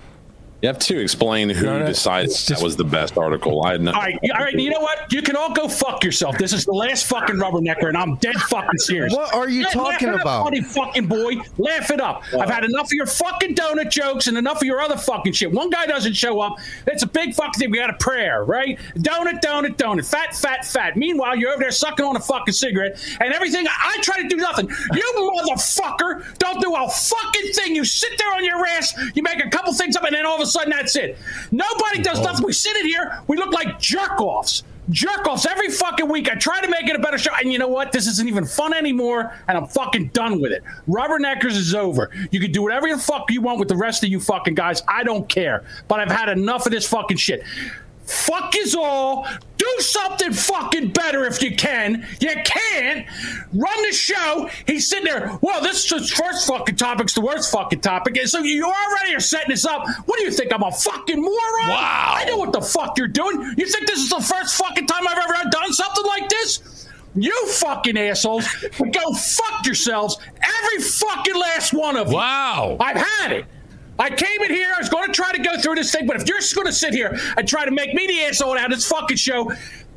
You have to explain who No, no, decided it's just- that was the best article. I had. All right, all right. You know what? You can all go fuck yourself. This is the last fucking rubbernecker, and I'm dead fucking serious. What are you Laugh- talking laugh about? Funny fucking boy, laugh it up. I've had enough of your fucking donut jokes and enough of your other fucking shit. One guy doesn't show up. It's a big fucking thing. We got a prayer, right? Donut, donut, donut. Fat, fat, fat. Meanwhile, you're over there sucking on a fucking cigarette, and everything. I try to do nothing. You motherfucker don't do a fucking thing. You sit there on your ass. You make a couple things up, and then all of a sudden that's it. Nobody does nothing. We sit in here. We look like jerk offs. Jerk offs every fucking week. I try to make it a better show, and you know what? This isn't even fun anymore, and I'm fucking done with it. Rubberneckers is over. You can do whatever the fuck you want with the rest of you fucking guys. I don't care. But I've had enough of this fucking shit. Fuck is all. Do something fucking better if you can. You can't. Run the show. He's sitting there. Well, this is first fucking topic's the worst fucking topic. And so you already are setting this up. What do you think? I'm a fucking moron? Wow. I know what the fuck you're doing. You think this is the first fucking time I've ever done something like this? You fucking assholes. Go fuck yourselves. Every fucking last one of you. Wow. I've had it. I came in here. I was going to try to go through this thing, but if you're just going to sit here and try to make me the asshole out of this fucking show,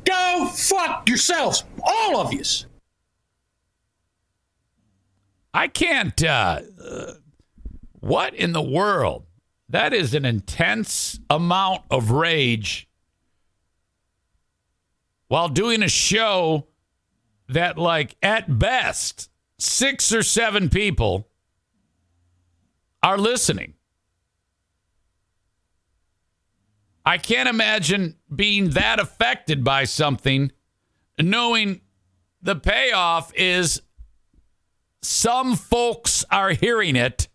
go fuck yourselves, all of yous. I can't. Uh, uh, what in the world? That is an intense amount of rage while doing a show that, like, at best, six or seven people are listening. I can't imagine being that affected by something, knowing the payoff is some folks are hearing it.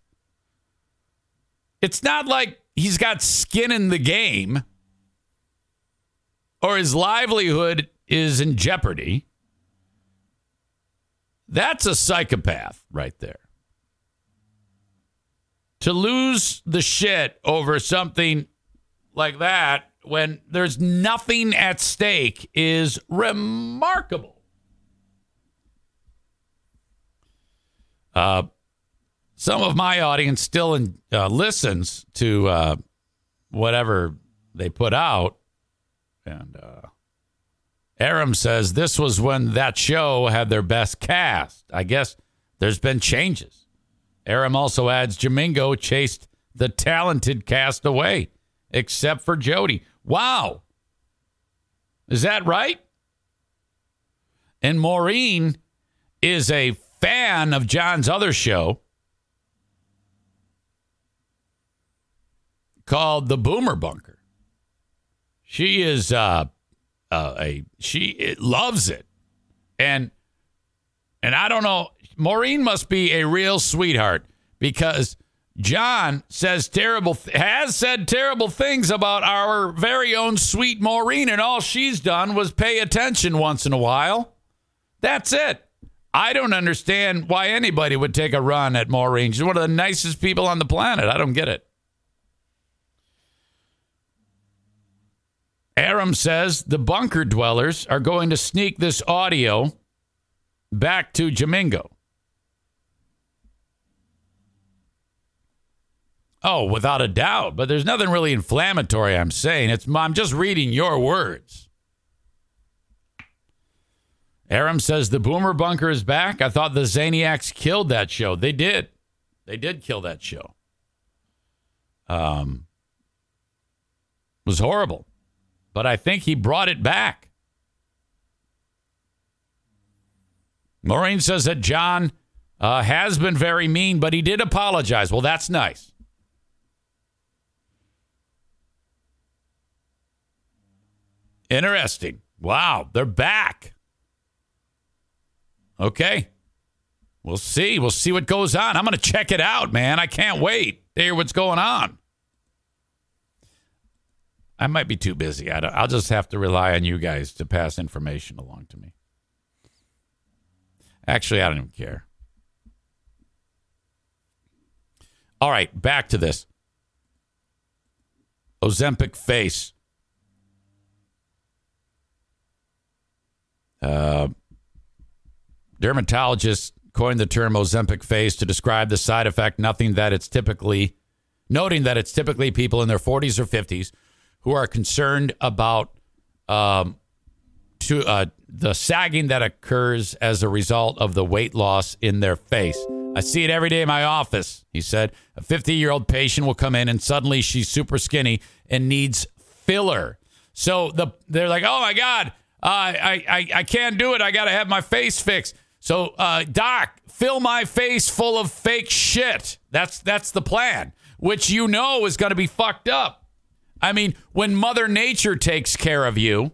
It's not like he's got skin in the game or his livelihood is in jeopardy. That's a psychopath right there. To lose the shit over something like that when there's nothing at stake is remarkable. Uh, some of my audience still in, uh, listens to uh, whatever they put out. And uh, Aram says this was when that show had their best cast. I guess there's been changes. Aram also adds Jamingo chased the talented cast away, except for Jody. Wow. Is that right? And Maureen is a fan of John's other show called The Boomer Bunker. She is uh, uh, a she it loves it, and and I don't know. Maureen must be a real sweetheart because John says terrible th- has said terrible things about our very own sweet Maureen, and all she's done was pay attention once in a while. That's it. I don't understand why anybody would take a run at Maureen. She's one of the nicest people on the planet. I don't get it. Aram says the bunker dwellers are going to sneak this audio back to Jamingo. Oh, without a doubt. But there's nothing really inflammatory I'm saying. It's I'm just reading your words. Aram says the Boomer Bunker is back. I thought the Zaniacs killed that show. They did. They did kill that show. Um, was horrible, but I think he brought it back. Maureen says that John uh, has been very mean, but he did apologize. Well, that's nice. Interesting. Wow, they're back. Okay. We'll see. We'll see what goes on. I'm going to check it out, man. I can't wait to hear what's going on. I might be too busy. I will just have to rely on you guys to pass information along to me. Actually, I don't even care. All right, back to this. Ozempic face. Uh, dermatologists coined the term Ozempic face to describe the side effect, nothing that it's typically noting that it's typically people in their 40s or 50s who are concerned about um, to uh, the sagging that occurs as a result of the weight loss in their face. I see it every day in my office. He said a 50 year old patient will come in and suddenly she's super skinny and needs filler. So the they're like, oh my god, I, I I can't do it. I got to have my face fixed. So uh, doc, fill my face full of fake shit. That's that's the plan, which you know is going to be fucked up. I mean, when Mother Nature takes care of you,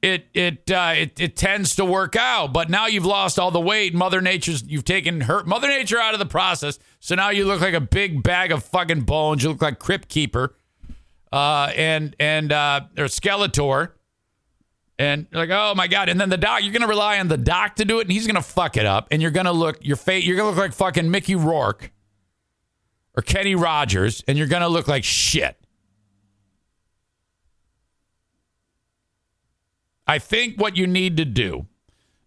it it uh, it it tends to work out. But now you've lost all the weight. Mother Nature's you've taken her Mother Nature out of the process. So now you look like a big bag of fucking bones. You look like Crypt Keeper, uh, and and uh, or Skeletor. And you're like, oh my god! And then the doc, you're gonna rely on the doc to do it, and he's gonna fuck it up, and you're gonna look your face, you're gonna look like fucking Mickey Rourke or Kenny Rogers, and you're gonna look like shit. I think what you need to do,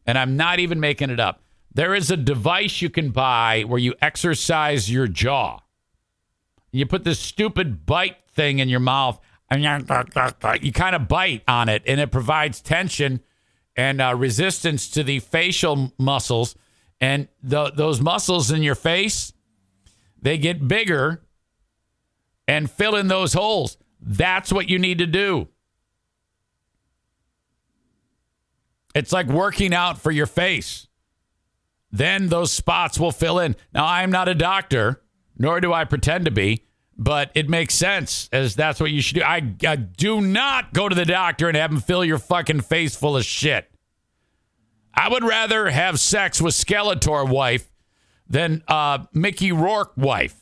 and I'm not even making it up, there is a device you can buy where you exercise your jaw. You put this stupid bite thing in your mouth, you kind of bite on it, and it provides tension and uh, resistance to the facial muscles. And the, those muscles in your face, they get bigger and fill in those holes. That's what you need to do. It's like working out for your face. Then those spots will fill in. Now, I'm not a doctor, nor do I pretend to be, but it makes sense as that's what you should do. I, I do not go to the doctor and have him fill your fucking face full of shit. I would rather have sex with Skeletor wife than uh, Mickey Rourke wife.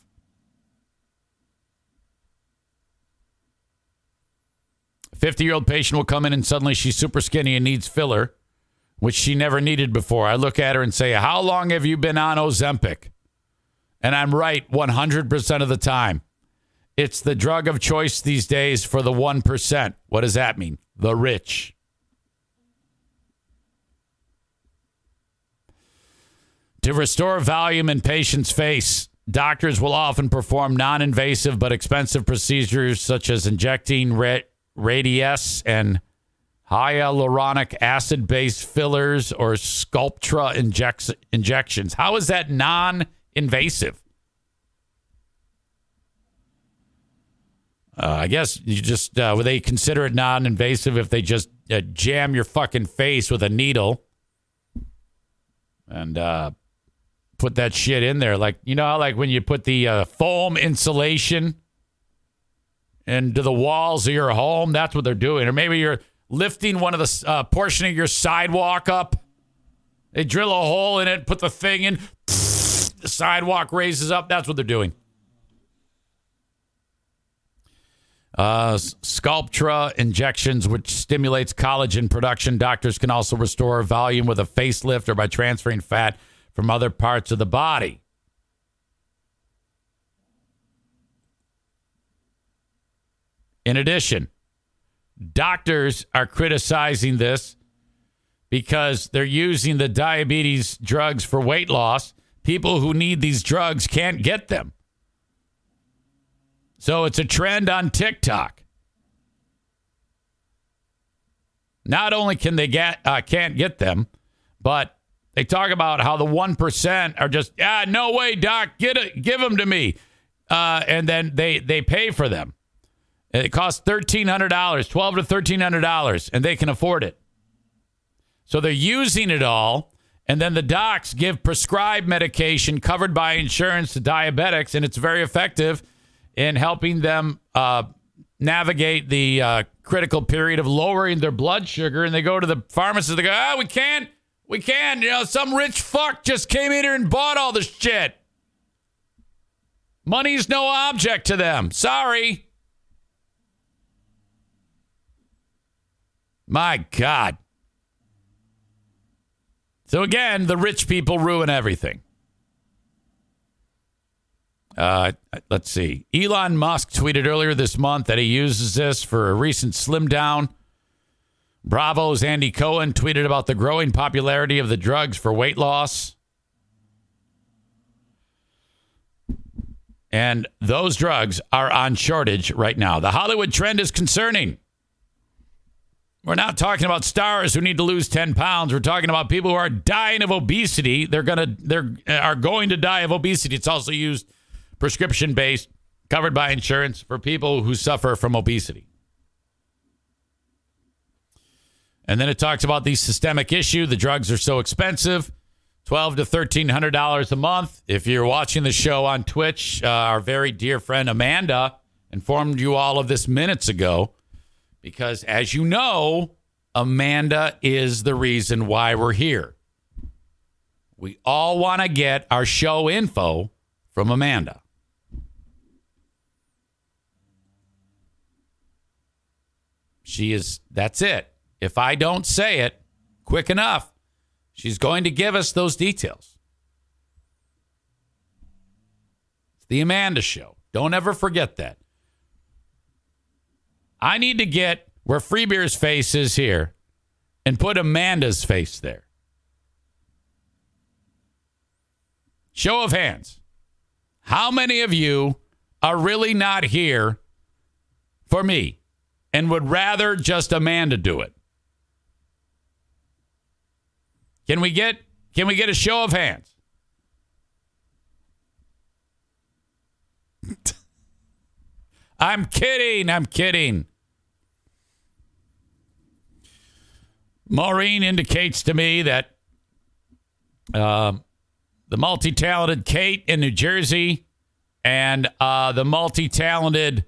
Fifty-year-old patient will come in and suddenly she's super skinny and needs filler which she never needed before. I look at her and say, How long have you been on Ozempic? And I'm right 100% of the time. It's the drug of choice these days for the 1%. What does that mean? The rich. To restore volume in patients' face, doctors will often perform non invasive but expensive procedures such as injecting ra- Radiesse and hyaluronic acid based fillers or Sculptra inject- injections. How is that non invasive? Uh, I guess you just, uh, would they consider it non invasive if they just uh, jam your fucking face with a needle and uh, put that shit in there? Like, you know, like when you put the uh, foam insulation into the walls of your home, that's what they're doing. Or maybe you're lifting one of the uh, portion of your sidewalk up. They drill a hole in it, put the thing in, the sidewalk raises up. That's what they're doing. Uh, Sculptra injections, which stimulates collagen production. Doctors can also restore volume with a facelift or by transferring fat from other parts of the body. In addition, Doctors are criticizing this because they're using the diabetes drugs for weight loss. People who need these drugs can't get them. So it's a trend on TikTok. Not only can they get uh, can't get them, but they talk about how the one percent are just ah no way doc get it give them to me, uh, and then they they pay for them. It costs $1,300, 12 to $1,300, and they can afford it. So they're using it all. And then the docs give prescribed medication covered by insurance to diabetics, and it's very effective in helping them uh, navigate the uh, critical period of lowering their blood sugar. And they go to the pharmacist, they go, ah, we can't, we can't. You know, some rich fuck just came in here and bought all this shit. Money's no object to them. Sorry. My God. So again, the rich people ruin everything. Uh, let's see. Elon Musk tweeted earlier this month that he uses this for a recent slim down. Bravo's Andy Cohen tweeted about the growing popularity of the drugs for weight loss. And those drugs are on shortage right now. The Hollywood trend is concerning. We're not talking about stars who need to lose 10 pounds. We're talking about people who are dying of obesity. They're going to they're are going to die of obesity. It's also used prescription based, covered by insurance for people who suffer from obesity. And then it talks about the systemic issue. The drugs are so expensive, twelve to thirteen hundred dollars a month. If you're watching the show on Twitch, uh, our very dear friend Amanda informed you all of this minutes ago, because as you know, Amanda is the reason why we're here. We all want to get our show info from Amanda. She is, that's it. If I don't say it quick enough, she's going to give us those details. It's the Amanda Show. Don't ever forget that. I need to get where Freebeer's face is here and put Amanda's face there. Show of hands. How many of you are really not here for me and would rather just Amanda do it? Can we get can we get a show of hands? I'm kidding. I'm kidding. Maureen indicates to me that uh, the multi talented Kate in New Jersey and uh, the multi talented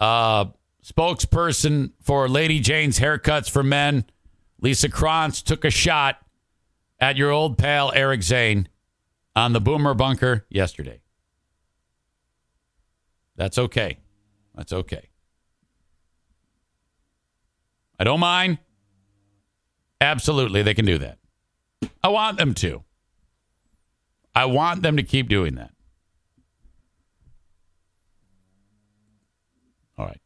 uh, spokesperson for Lady Jane's Haircuts for Men, Lisa Krantz, took a shot at your old pal Eric Zane on the Boomer Bunker yesterday. That's okay. That's okay. I don't mind. Absolutely, they can do that. I want them to. I want them to keep doing that. All right.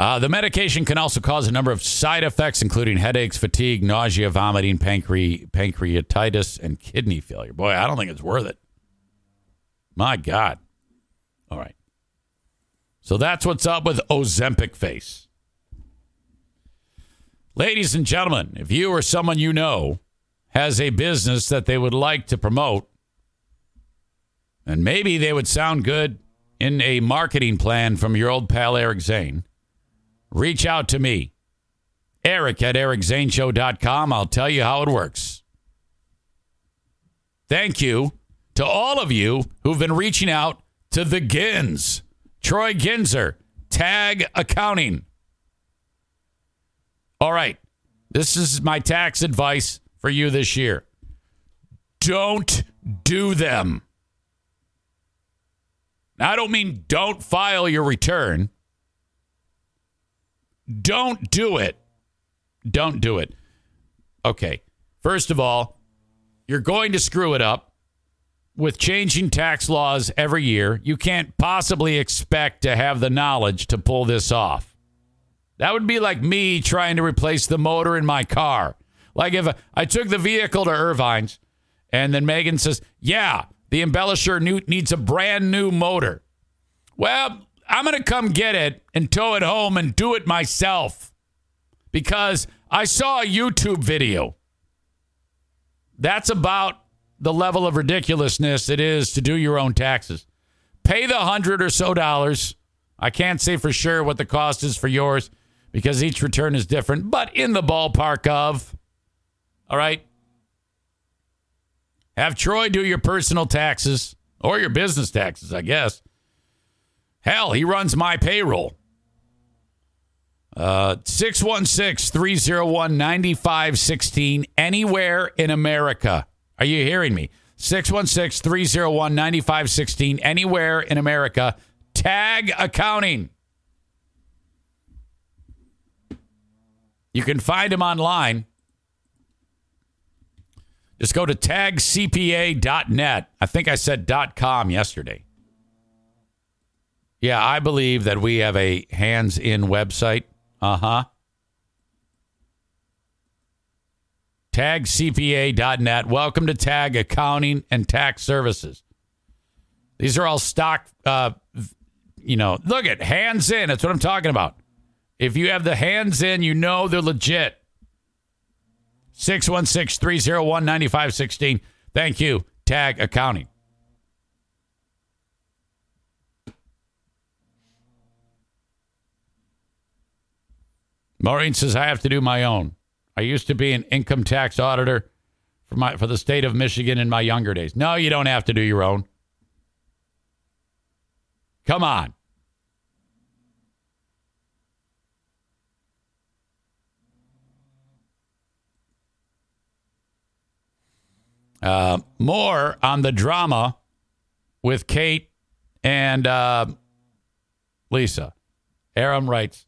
Uh, the medication can also cause a number of side effects, including headaches, fatigue, nausea, vomiting, pancre- pancreatitis, and kidney failure. Boy, I don't think it's worth it. My God. All right. So that's what's up with Ozempic face. Ladies and gentlemen, if you or someone you know has a business that they would like to promote, and maybe they would sound good in a marketing plan from your old pal Eric Zane, reach out to me. Eric at ericzaneshow.com. I'll tell you how it works. Thank you to all of you who've been reaching out to the Gins. Troy Ginzer, Tag Accounting. All right. This is my tax advice for you this year. Don't do them. Now, I don't mean don't file your return. Don't do it. Don't do it. Okay. First of all, you're going to screw it up with changing tax laws every year. You can't possibly expect to have the knowledge to pull this off. That would be like me trying to replace the motor in my car. Like if I took the vehicle to Ervine's and then Megan says, Yeah, the embellisher needs a brand new motor. Well, I'm going to come get it and tow it home and do it myself because I saw a YouTube video. That's about the level of ridiculousness it is to do your own taxes. Pay the hundred or so dollars. I can't say for sure what the cost is for yours because each return is different, but in the ballpark of. All right. Have Troy do your personal taxes or your business taxes, I guess. Hell, he runs my payroll. Uh, 616 301 9516, anywhere in America. Are you hearing me? 616 301 9516, anywhere in America. Tag accounting. You can find him online. Just go to tagcpa.net. I think I said .com yesterday. Yeah, I believe that we have a hands-in website. Uh-huh. tagcpa.net. Welcome to Tag Accounting and Tax Services. These are all stock, uh, you know, look at hands in. That's what I'm talking about. If you have the hands in, you know they're legit. 616 301 9516. Thank you, Tag Accounting. Maureen says, I have to do my own. I used to be an income tax auditor for my for the state of Michigan in my younger days. No, you don't have to do your own. Come on. Uh, more on the drama with Kate and uh, Lisa. Aram writes,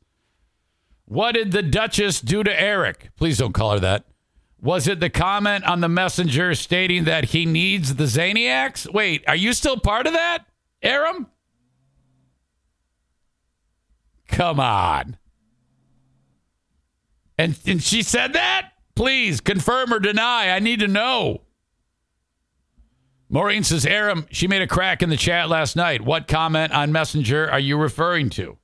What did the Duchess do to Eric? Please don't call her that. Was it the comment on the messenger stating that he needs the Zaniacs? Wait, are you still part of that, Aram? Come on. And, and she said that? Please confirm or deny. I need to know. Maureen says, Aram, she made a crack in the chat last night. What comment on Messenger are you referring to?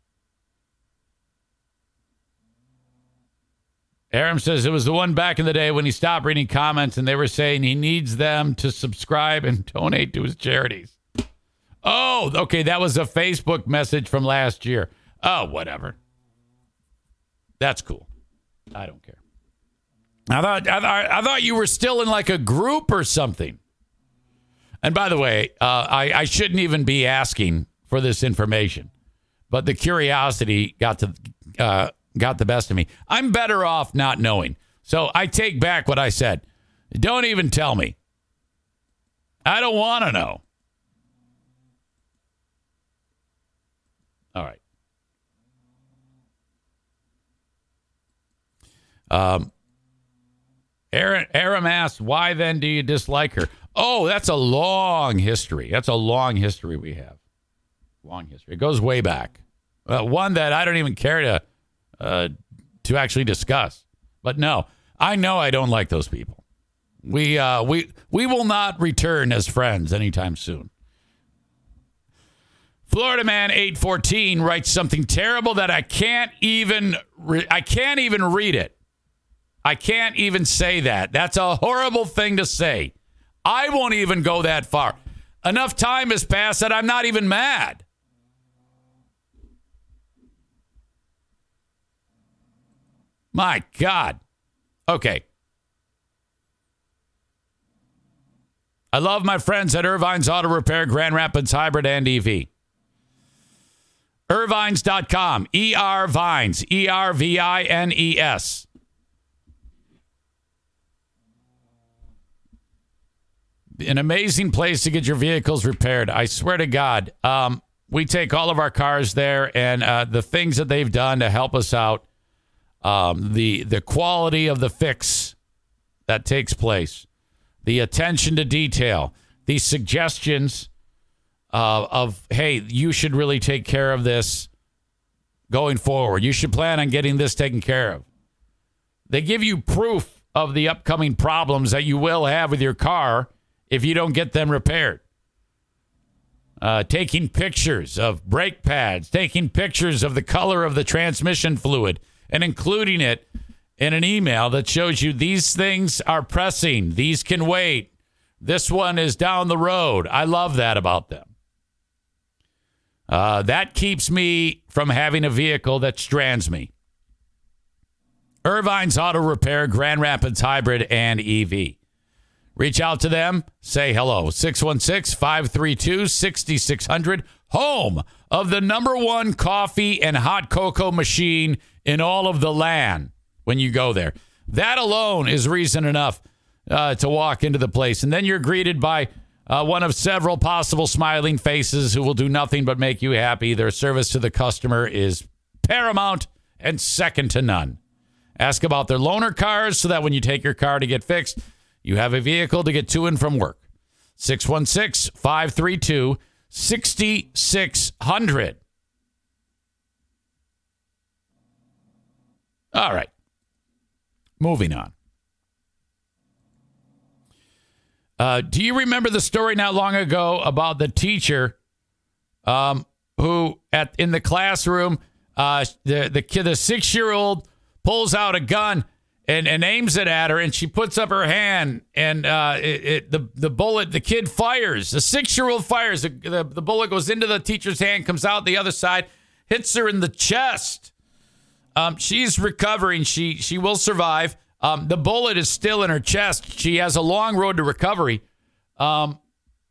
Aram says it was the one back in the day when he stopped reading comments and they were saying he needs them to subscribe and donate to his charities. Oh, okay. That was a Facebook message from last year. Oh, whatever. That's cool. I don't care. I thought I, thought I thought you were still in like a group or something. And by the way, uh, I, I shouldn't even be asking for this information, but the curiosity got to uh, got the best of me. I'm better off not knowing. So I take back what I said. Don't even tell me. I don't want to know. All right. Um, Aaron, Aram asked, why then do you dislike her? Oh, that's a long history. That's a long history we have. Long history. It goes way back. Uh, one that I don't even care to uh, to actually discuss. But no, I know I don't like those people. We uh, we we will not return as friends anytime soon. Florida man 814 writes something terrible that I can't even re- I can't even read it. I can't even say that. That's a horrible thing to say. I won't even go that far. Enough time has passed that I'm not even mad. My God. Okay. I love my friends at Ervine's Auto Repair, Grand Rapids Hybrid and EV. Ervines.com, E R Vines, E R V I N E S. An amazing place to get your vehicles repaired. I swear to God, um, we take all of our cars there, and uh, the things that they've done to help us out, um, the the quality of the fix that takes place, the attention to detail, the suggestions uh, of hey, you should really take care of this going forward. You should plan on getting this taken care of. They give you proof of the upcoming problems that you will have with your car if you don't get them repaired. Uh, taking pictures of brake pads, taking pictures of the color of the transmission fluid, and including it in an email that shows you these things are pressing, these can wait, this one is down the road. I love that about them. Uh, that keeps me from having a vehicle that strands me. Ervine's Auto Repair, Grand Rapids Hybrid, and EV. Reach out to them, say hello. 616 532 6600, home of the number one coffee and hot cocoa machine in all of the land when you go there. That alone is reason enough uh, to walk into the place. And then you're greeted by uh, one of several possible smiling faces who will do nothing but make you happy. Their service to the customer is paramount and second to none. Ask about their loaner cars so that when you take your car to get fixed, you have a vehicle to get to and from work. 616 532 6600. All right. Moving on. Uh, do you remember the story not long ago about the teacher um, who at in the classroom, uh, the the kid, the six year old pulls out a gun and, and aims it at her, and she puts up her hand, and uh, it, it, the the bullet, the kid fires, the six year old fires, the, the the bullet goes into the teacher's hand, comes out the other side, hits her in the chest. Um, she's recovering. She she will survive. Um, the bullet is still in her chest. She has a long road to recovery. Um,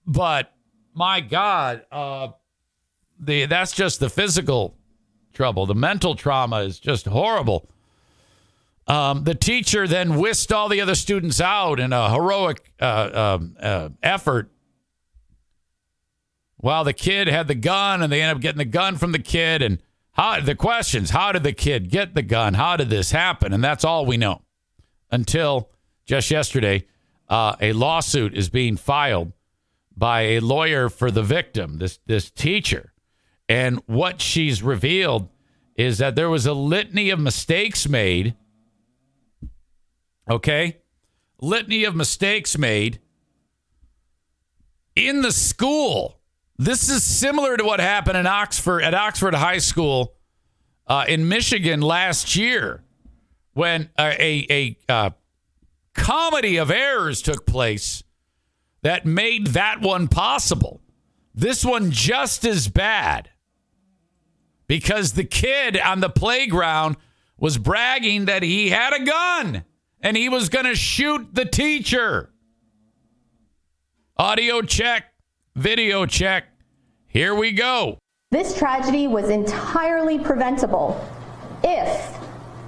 but my God, uh, the that's just the physical trouble. The mental trauma is just horrible. Um, the teacher then whisked all the other students out in a heroic uh, um, uh, effort. While the kid had the gun, and they ended up getting the gun from the kid. And how the questions: How did the kid get the gun? How did this happen? And that's all we know until just yesterday, uh, a lawsuit is being filed by a lawyer for the victim, this this teacher, and what she's revealed is that there was a litany of mistakes made. Okay, litany of mistakes made in the school. This is similar to what happened in Oxford at Oxford High School uh, in Michigan last year when a, a, a uh, comedy of errors took place that made that one possible. This one just as bad because the kid on the playground was bragging that he had a gun and he was going to shoot the teacher. Audio check, video check. Here we go. This tragedy was entirely preventable if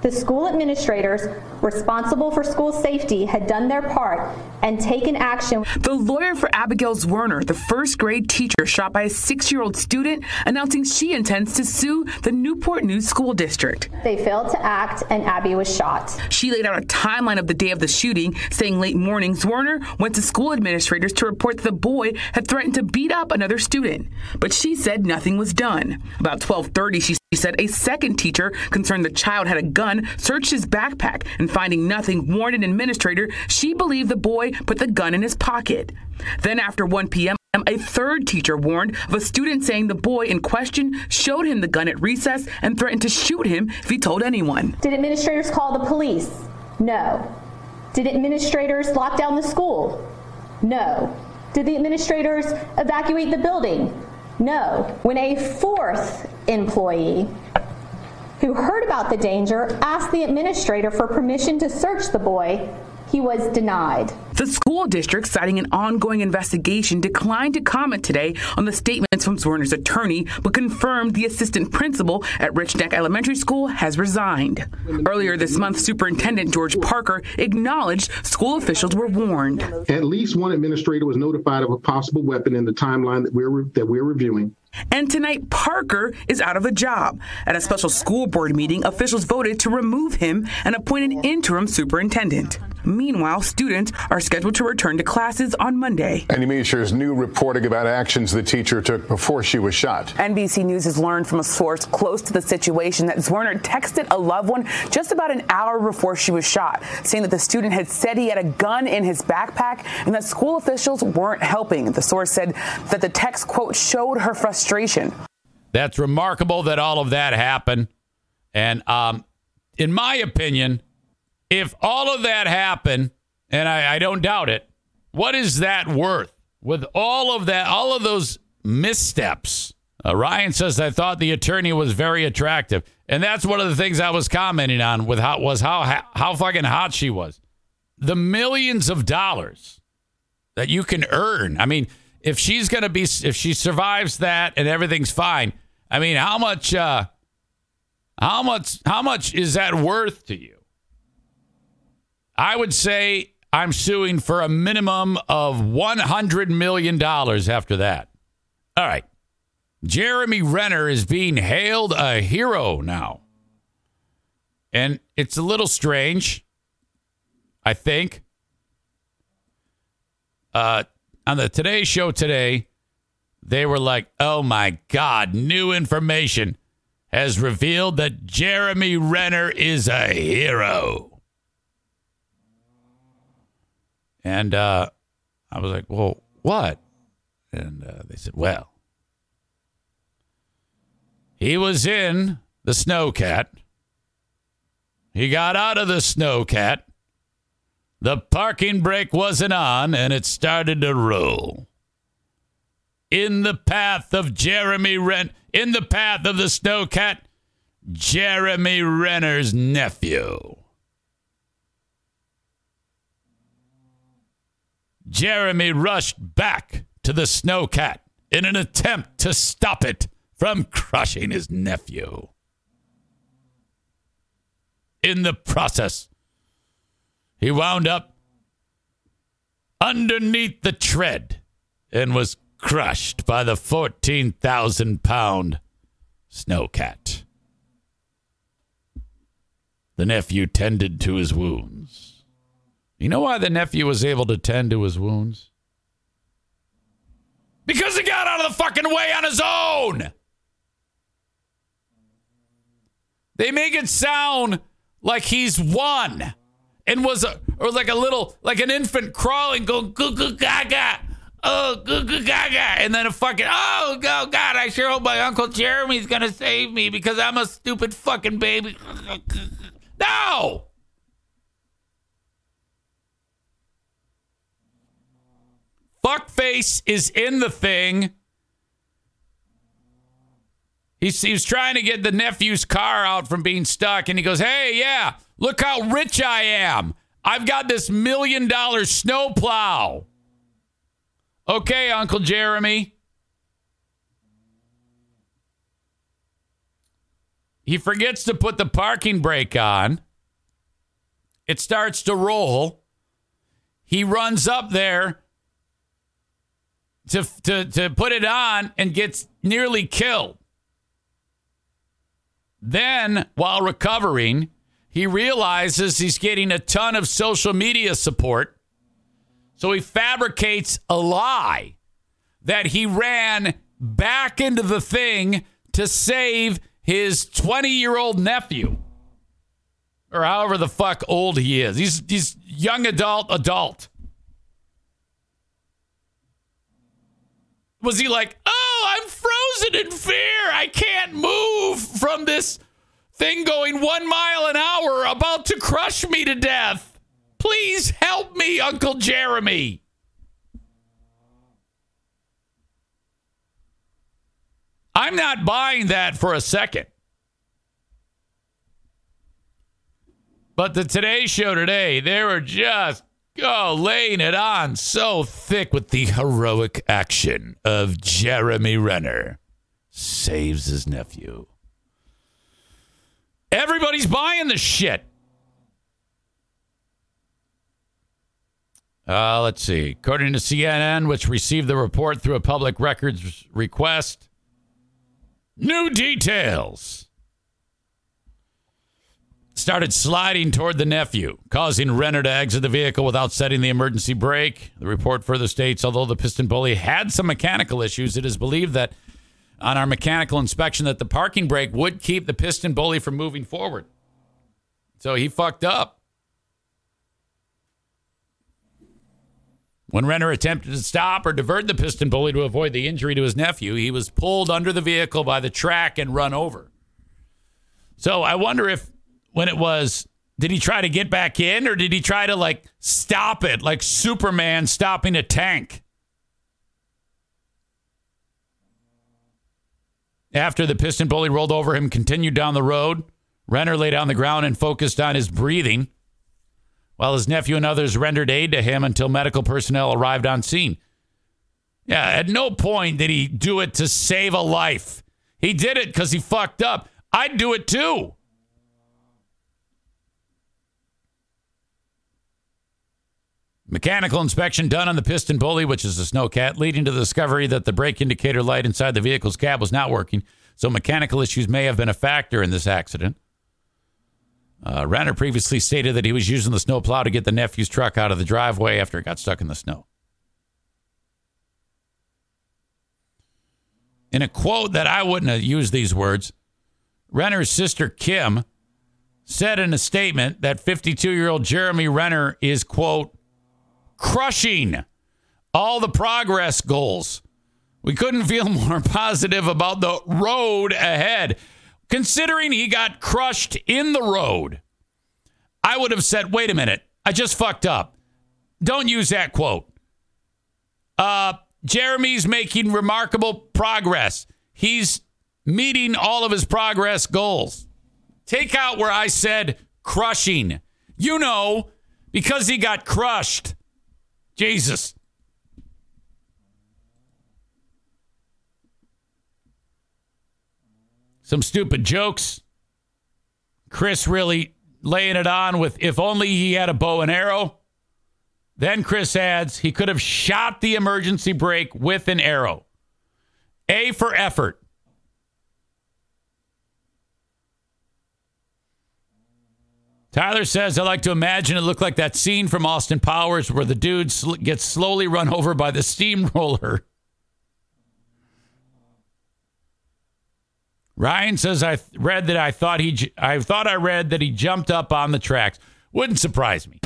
the school administrators responsible for school safety had done their part and taken action. The lawyer for Abigail Zwerner, the first grade teacher shot by a six year old student, announcing she intends to sue the Newport News School District. They failed to act, and Abby was shot. She laid out a timeline of the day of the shooting, saying late morning Zwerner went to school administrators to report that the boy had threatened to beat up another student, but she said nothing was done. About 12:30, she said a second teacher, concerned the child had a gun, searched his backpack and finding nothing, warned an administrator she believed the boy put the gun in his pocket. Then after 1 p.m., a third teacher warned of a student saying the boy in question showed him the gun at recess and threatened to shoot him if he told anyone. Did administrators call the police? No. Did administrators lock down the school? No. Did the administrators evacuate the building? No. When a fourth employee who heard about the danger asked the administrator for permission to search the boy, he was denied. The school district, citing an ongoing investigation, declined to comment today on the statements from Zwerner's attorney, but confirmed the assistant principal at Rich Neck Elementary School has resigned. Earlier this month, Superintendent George Parker acknowledged school officials were warned. At least one administrator was notified of a possible weapon in the timeline that we're that we're reviewing. And tonight, Parker is out of a job. At a special school board meeting, officials voted to remove him and appoint an interim superintendent. Meanwhile, students are scheduled to return to classes on Monday. Andy Meisher's new reporting about actions the teacher took before she was shot. NBC News has learned from a source close to the situation that Zwerner texted a loved one just about an hour before she was shot, saying that the student had said he had a gun in his backpack and that school officials weren't helping. The source said that the text, quote, showed her frustration. That's remarkable that all of that happened. And um, in my opinion, if all of that happened, and I, I don't doubt it, what is that worth? With all of that, all of those missteps. Uh, Ryan says I thought the attorney was very attractive, and that's one of the things I was commenting on with how was how how, how fucking hot she was. The millions of dollars that you can earn. I mean, if she's gonna be, if she survives that and everything's fine, I mean, how much, uh, how much, how much is that worth to you? I would say I'm suing for a minimum of $100 million after that. All right. Jeremy Renner is being hailed a hero now. And it's a little strange, I think. Uh, on the Today Show today, they were like, oh my God, new information has revealed that Jeremy Renner is a hero. And uh, I was like, well, what? And uh, they said, well, he was in the snowcat. He got out of the snowcat. The parking brake wasn't on and it started to roll. In the path of Jeremy Ren, in the path of the snowcat, Jeremy Renner's nephew. Jeremy rushed back to the snowcat in an attempt to stop it from crushing his nephew. In the process, he wound up underneath the tread and was crushed by the 14,000 pound snowcat. The nephew tended to his wounds. You know why the nephew was able to tend to his wounds? Because he got out of the fucking way on his own. They make it sound like he's won and was a, or like a little like an infant crawling going goo goo gaga oh goo goo gaga and then a fucking oh, oh god I sure hope my uncle Jeremy's gonna save me because I'm a stupid fucking baby no fuckface is in the thing He's, he was trying to get the nephew's car out from being stuck, and he goes, Hey, yeah, look how rich I am. I've got this million dollar snowplow. Okay, Uncle Jeremy. He forgets to put the parking brake on. It starts to roll. He runs up there to, to, to put it on and gets nearly killed. Then, while recovering, he realizes he's getting a ton of social media support. So he fabricates a lie that he ran back into the thing to save his 20 year old nephew. Or however the fuck old he is. He's, he's young adult, adult. Was he like, oh, I'm frozen in fear. I can't move from this thing going one mile an hour, about to crush me to death. Please help me, Uncle Jeremy. I'm not buying that for a second. But the Today Show today, they were just oh, laying it on so thick with the heroic action of Jeremy Renner saves his nephew. Everybody's buying the shit. Uh, let's see. According to CNN, which received the report through a public records request, new details started sliding toward the nephew, causing Renner to exit the vehicle without setting the emergency brake. The report further states although the PistenBully had some mechanical issues, it is believed that on our mechanical inspection that the parking brake would keep the PistenBully from moving forward. So he fucked up. When Renner attempted to stop or divert the PistenBully to avoid the injury to his nephew, he was pulled under the vehicle by the track and run over. So I wonder if when it was did he try to get back in or did he try to like stop it like Superman stopping a tank? After the PistenBully rolled over him, continued down the road, Renner lay down the ground and focused on his breathing, while his nephew and others rendered aid to him until medical personnel arrived on scene. Yeah, at no point did he do it to save a life. He did it because he fucked up. I'd do it too. Mechanical inspection done on the PistenBully, which is a snowcat, leading to the discovery that the brake indicator light inside the vehicle's cab was not working. So mechanical issues may have been a factor in this accident. Uh, Renner previously stated that he was using the snowplow to get the nephew's truck out of the driveway after it got stuck in the snow. In a quote that I wouldn't have used these words, Renner's sister Kim said in a statement that 52 year old Jeremy Renner is, quote, crushing all the progress goals. We couldn't feel more positive about the road ahead. Considering he got crushed in the road, I would have said, wait a minute, I just fucked up. Don't use that quote. Uh, Jeremy's making remarkable progress. He's meeting all of his progress goals. Take out where I said crushing. You know, because he got crushed. Jesus. Some stupid jokes. Chris really laying it on with if only he had a bow and arrow. Then Chris adds he could have shot the emergency brake with an arrow. A for effort. Tyler says, I like to imagine it looked like that scene from Austin Powers where the dude sl- gets slowly run over by the steamroller. Ryan says, I th- read that I thought he, j- I thought I read that he jumped up on the tracks. Wouldn't surprise me.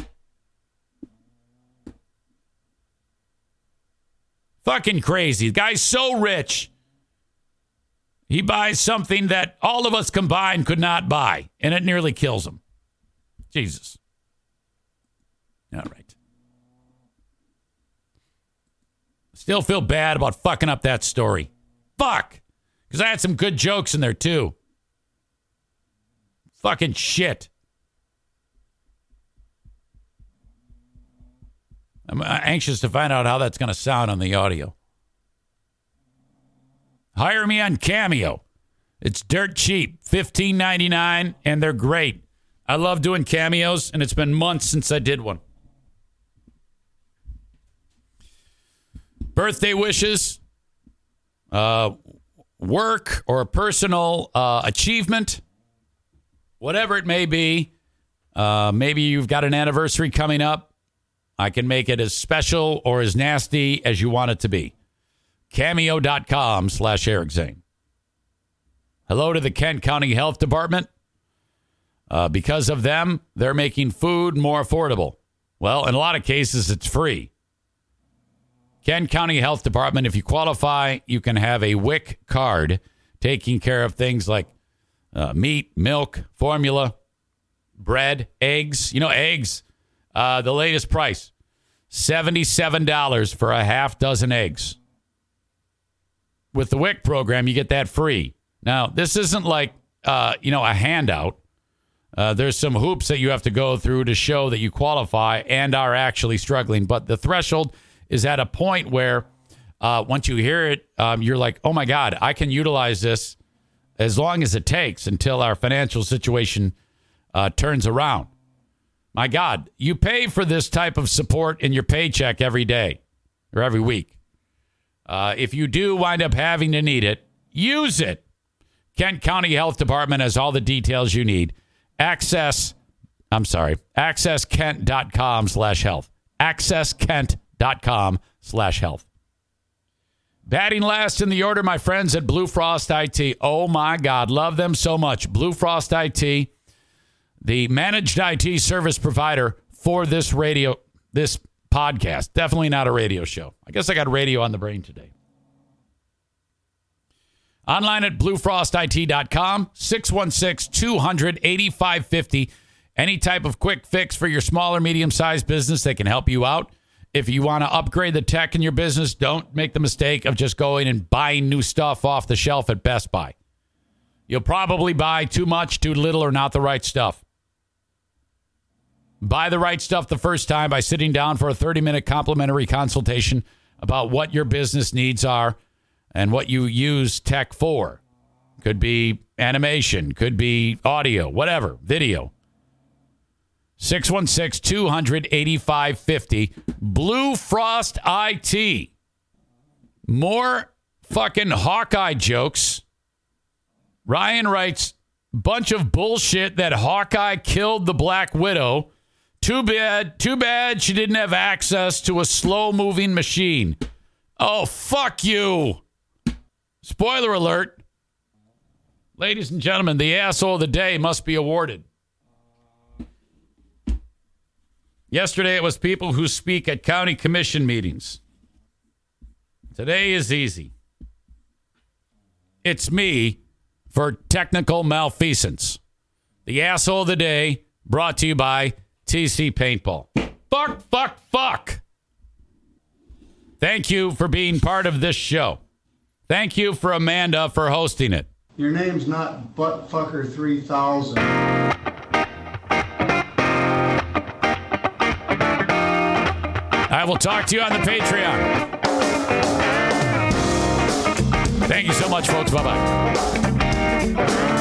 Fucking crazy. The guy's so rich. He buys something that all of us combined could not buy, and it nearly kills him. Jesus. All right. Still feel bad about fucking up that story. Fuck. Because I had some good jokes in there too. Fucking shit. I'm uh, anxious to find out how that's going to sound on the audio. Hire me on Cameo. It's dirt cheap, fifteen ninety nine, and they're great. I love doing cameos, and it's been months since I did one. Birthday wishes, uh, work or a personal uh, achievement, whatever it may be. Uh, maybe you've got an anniversary coming up. I can make it as special or as nasty as you want it to be. Cameo.com slash Eric Zane. Hello to the Kent County Health Department. Uh, because of them, they're making food more affordable. Well, in a lot of cases, it's free. Kent County Health Department, if you qualify, you can have a WIC card taking care of things like uh, meat, milk, formula, bread, eggs. You know, eggs, uh, the latest price $77 for a half dozen eggs. With the WIC program, you get that free. Now, this isn't like, uh, you know, a handout. Uh, there's some hoops that you have to go through to show that you qualify and are actually struggling. But the threshold is at a point where uh, once you hear it, um, you're like, oh my God, I can utilize this as long as it takes until our financial situation uh, turns around. My God, you pay for this type of support in your paycheck every day or every week. Uh, if you do wind up having to need it, use it. Kent County Health Department has all the details you need. Access, I'm sorry, accesskent.com slash health. Accesskent.com slash health. Batting last in the order, my friends at Blue Frost IT. Oh my God, love them so much. Blue Frost IT, the managed IT service provider for this radio, this podcast. Definitely not a radio show. I guess I got radio on the brain today. Online at bluefrostit.com, 616 200 8550. Any type of quick fix for your small or medium sized business, they can help you out. If you want to upgrade the tech in your business, don't make the mistake of just going and buying new stuff off the shelf at Best Buy. You'll probably buy too much, too little, or not the right stuff. Buy the right stuff the first time by sitting down for a 30 minute complimentary consultation about what your business needs are and what you use tech for. Could be animation, could be audio, whatever, video. 616 200 8550. Blue Frost IT. More fucking Hawkeye jokes. Ryan writes, bunch of bullshit that Hawkeye killed the Black Widow. Too bad, too bad she didn't have access to a slow moving machine. Oh, fuck you. Spoiler alert. Ladies and gentlemen, the asshole of the day must be awarded. Yesterday it was people who speak at county commission meetings. Today is easy. It's me for technical malfeasance. The asshole of the day brought to you by TC Paintball. Fuck, fuck, fuck. Thank you for being part of this show. Thank you for Amanda for hosting it. Your name's not Buttfucker 3000. I will talk to you on the Patreon. Thank you so much, folks. Bye bye.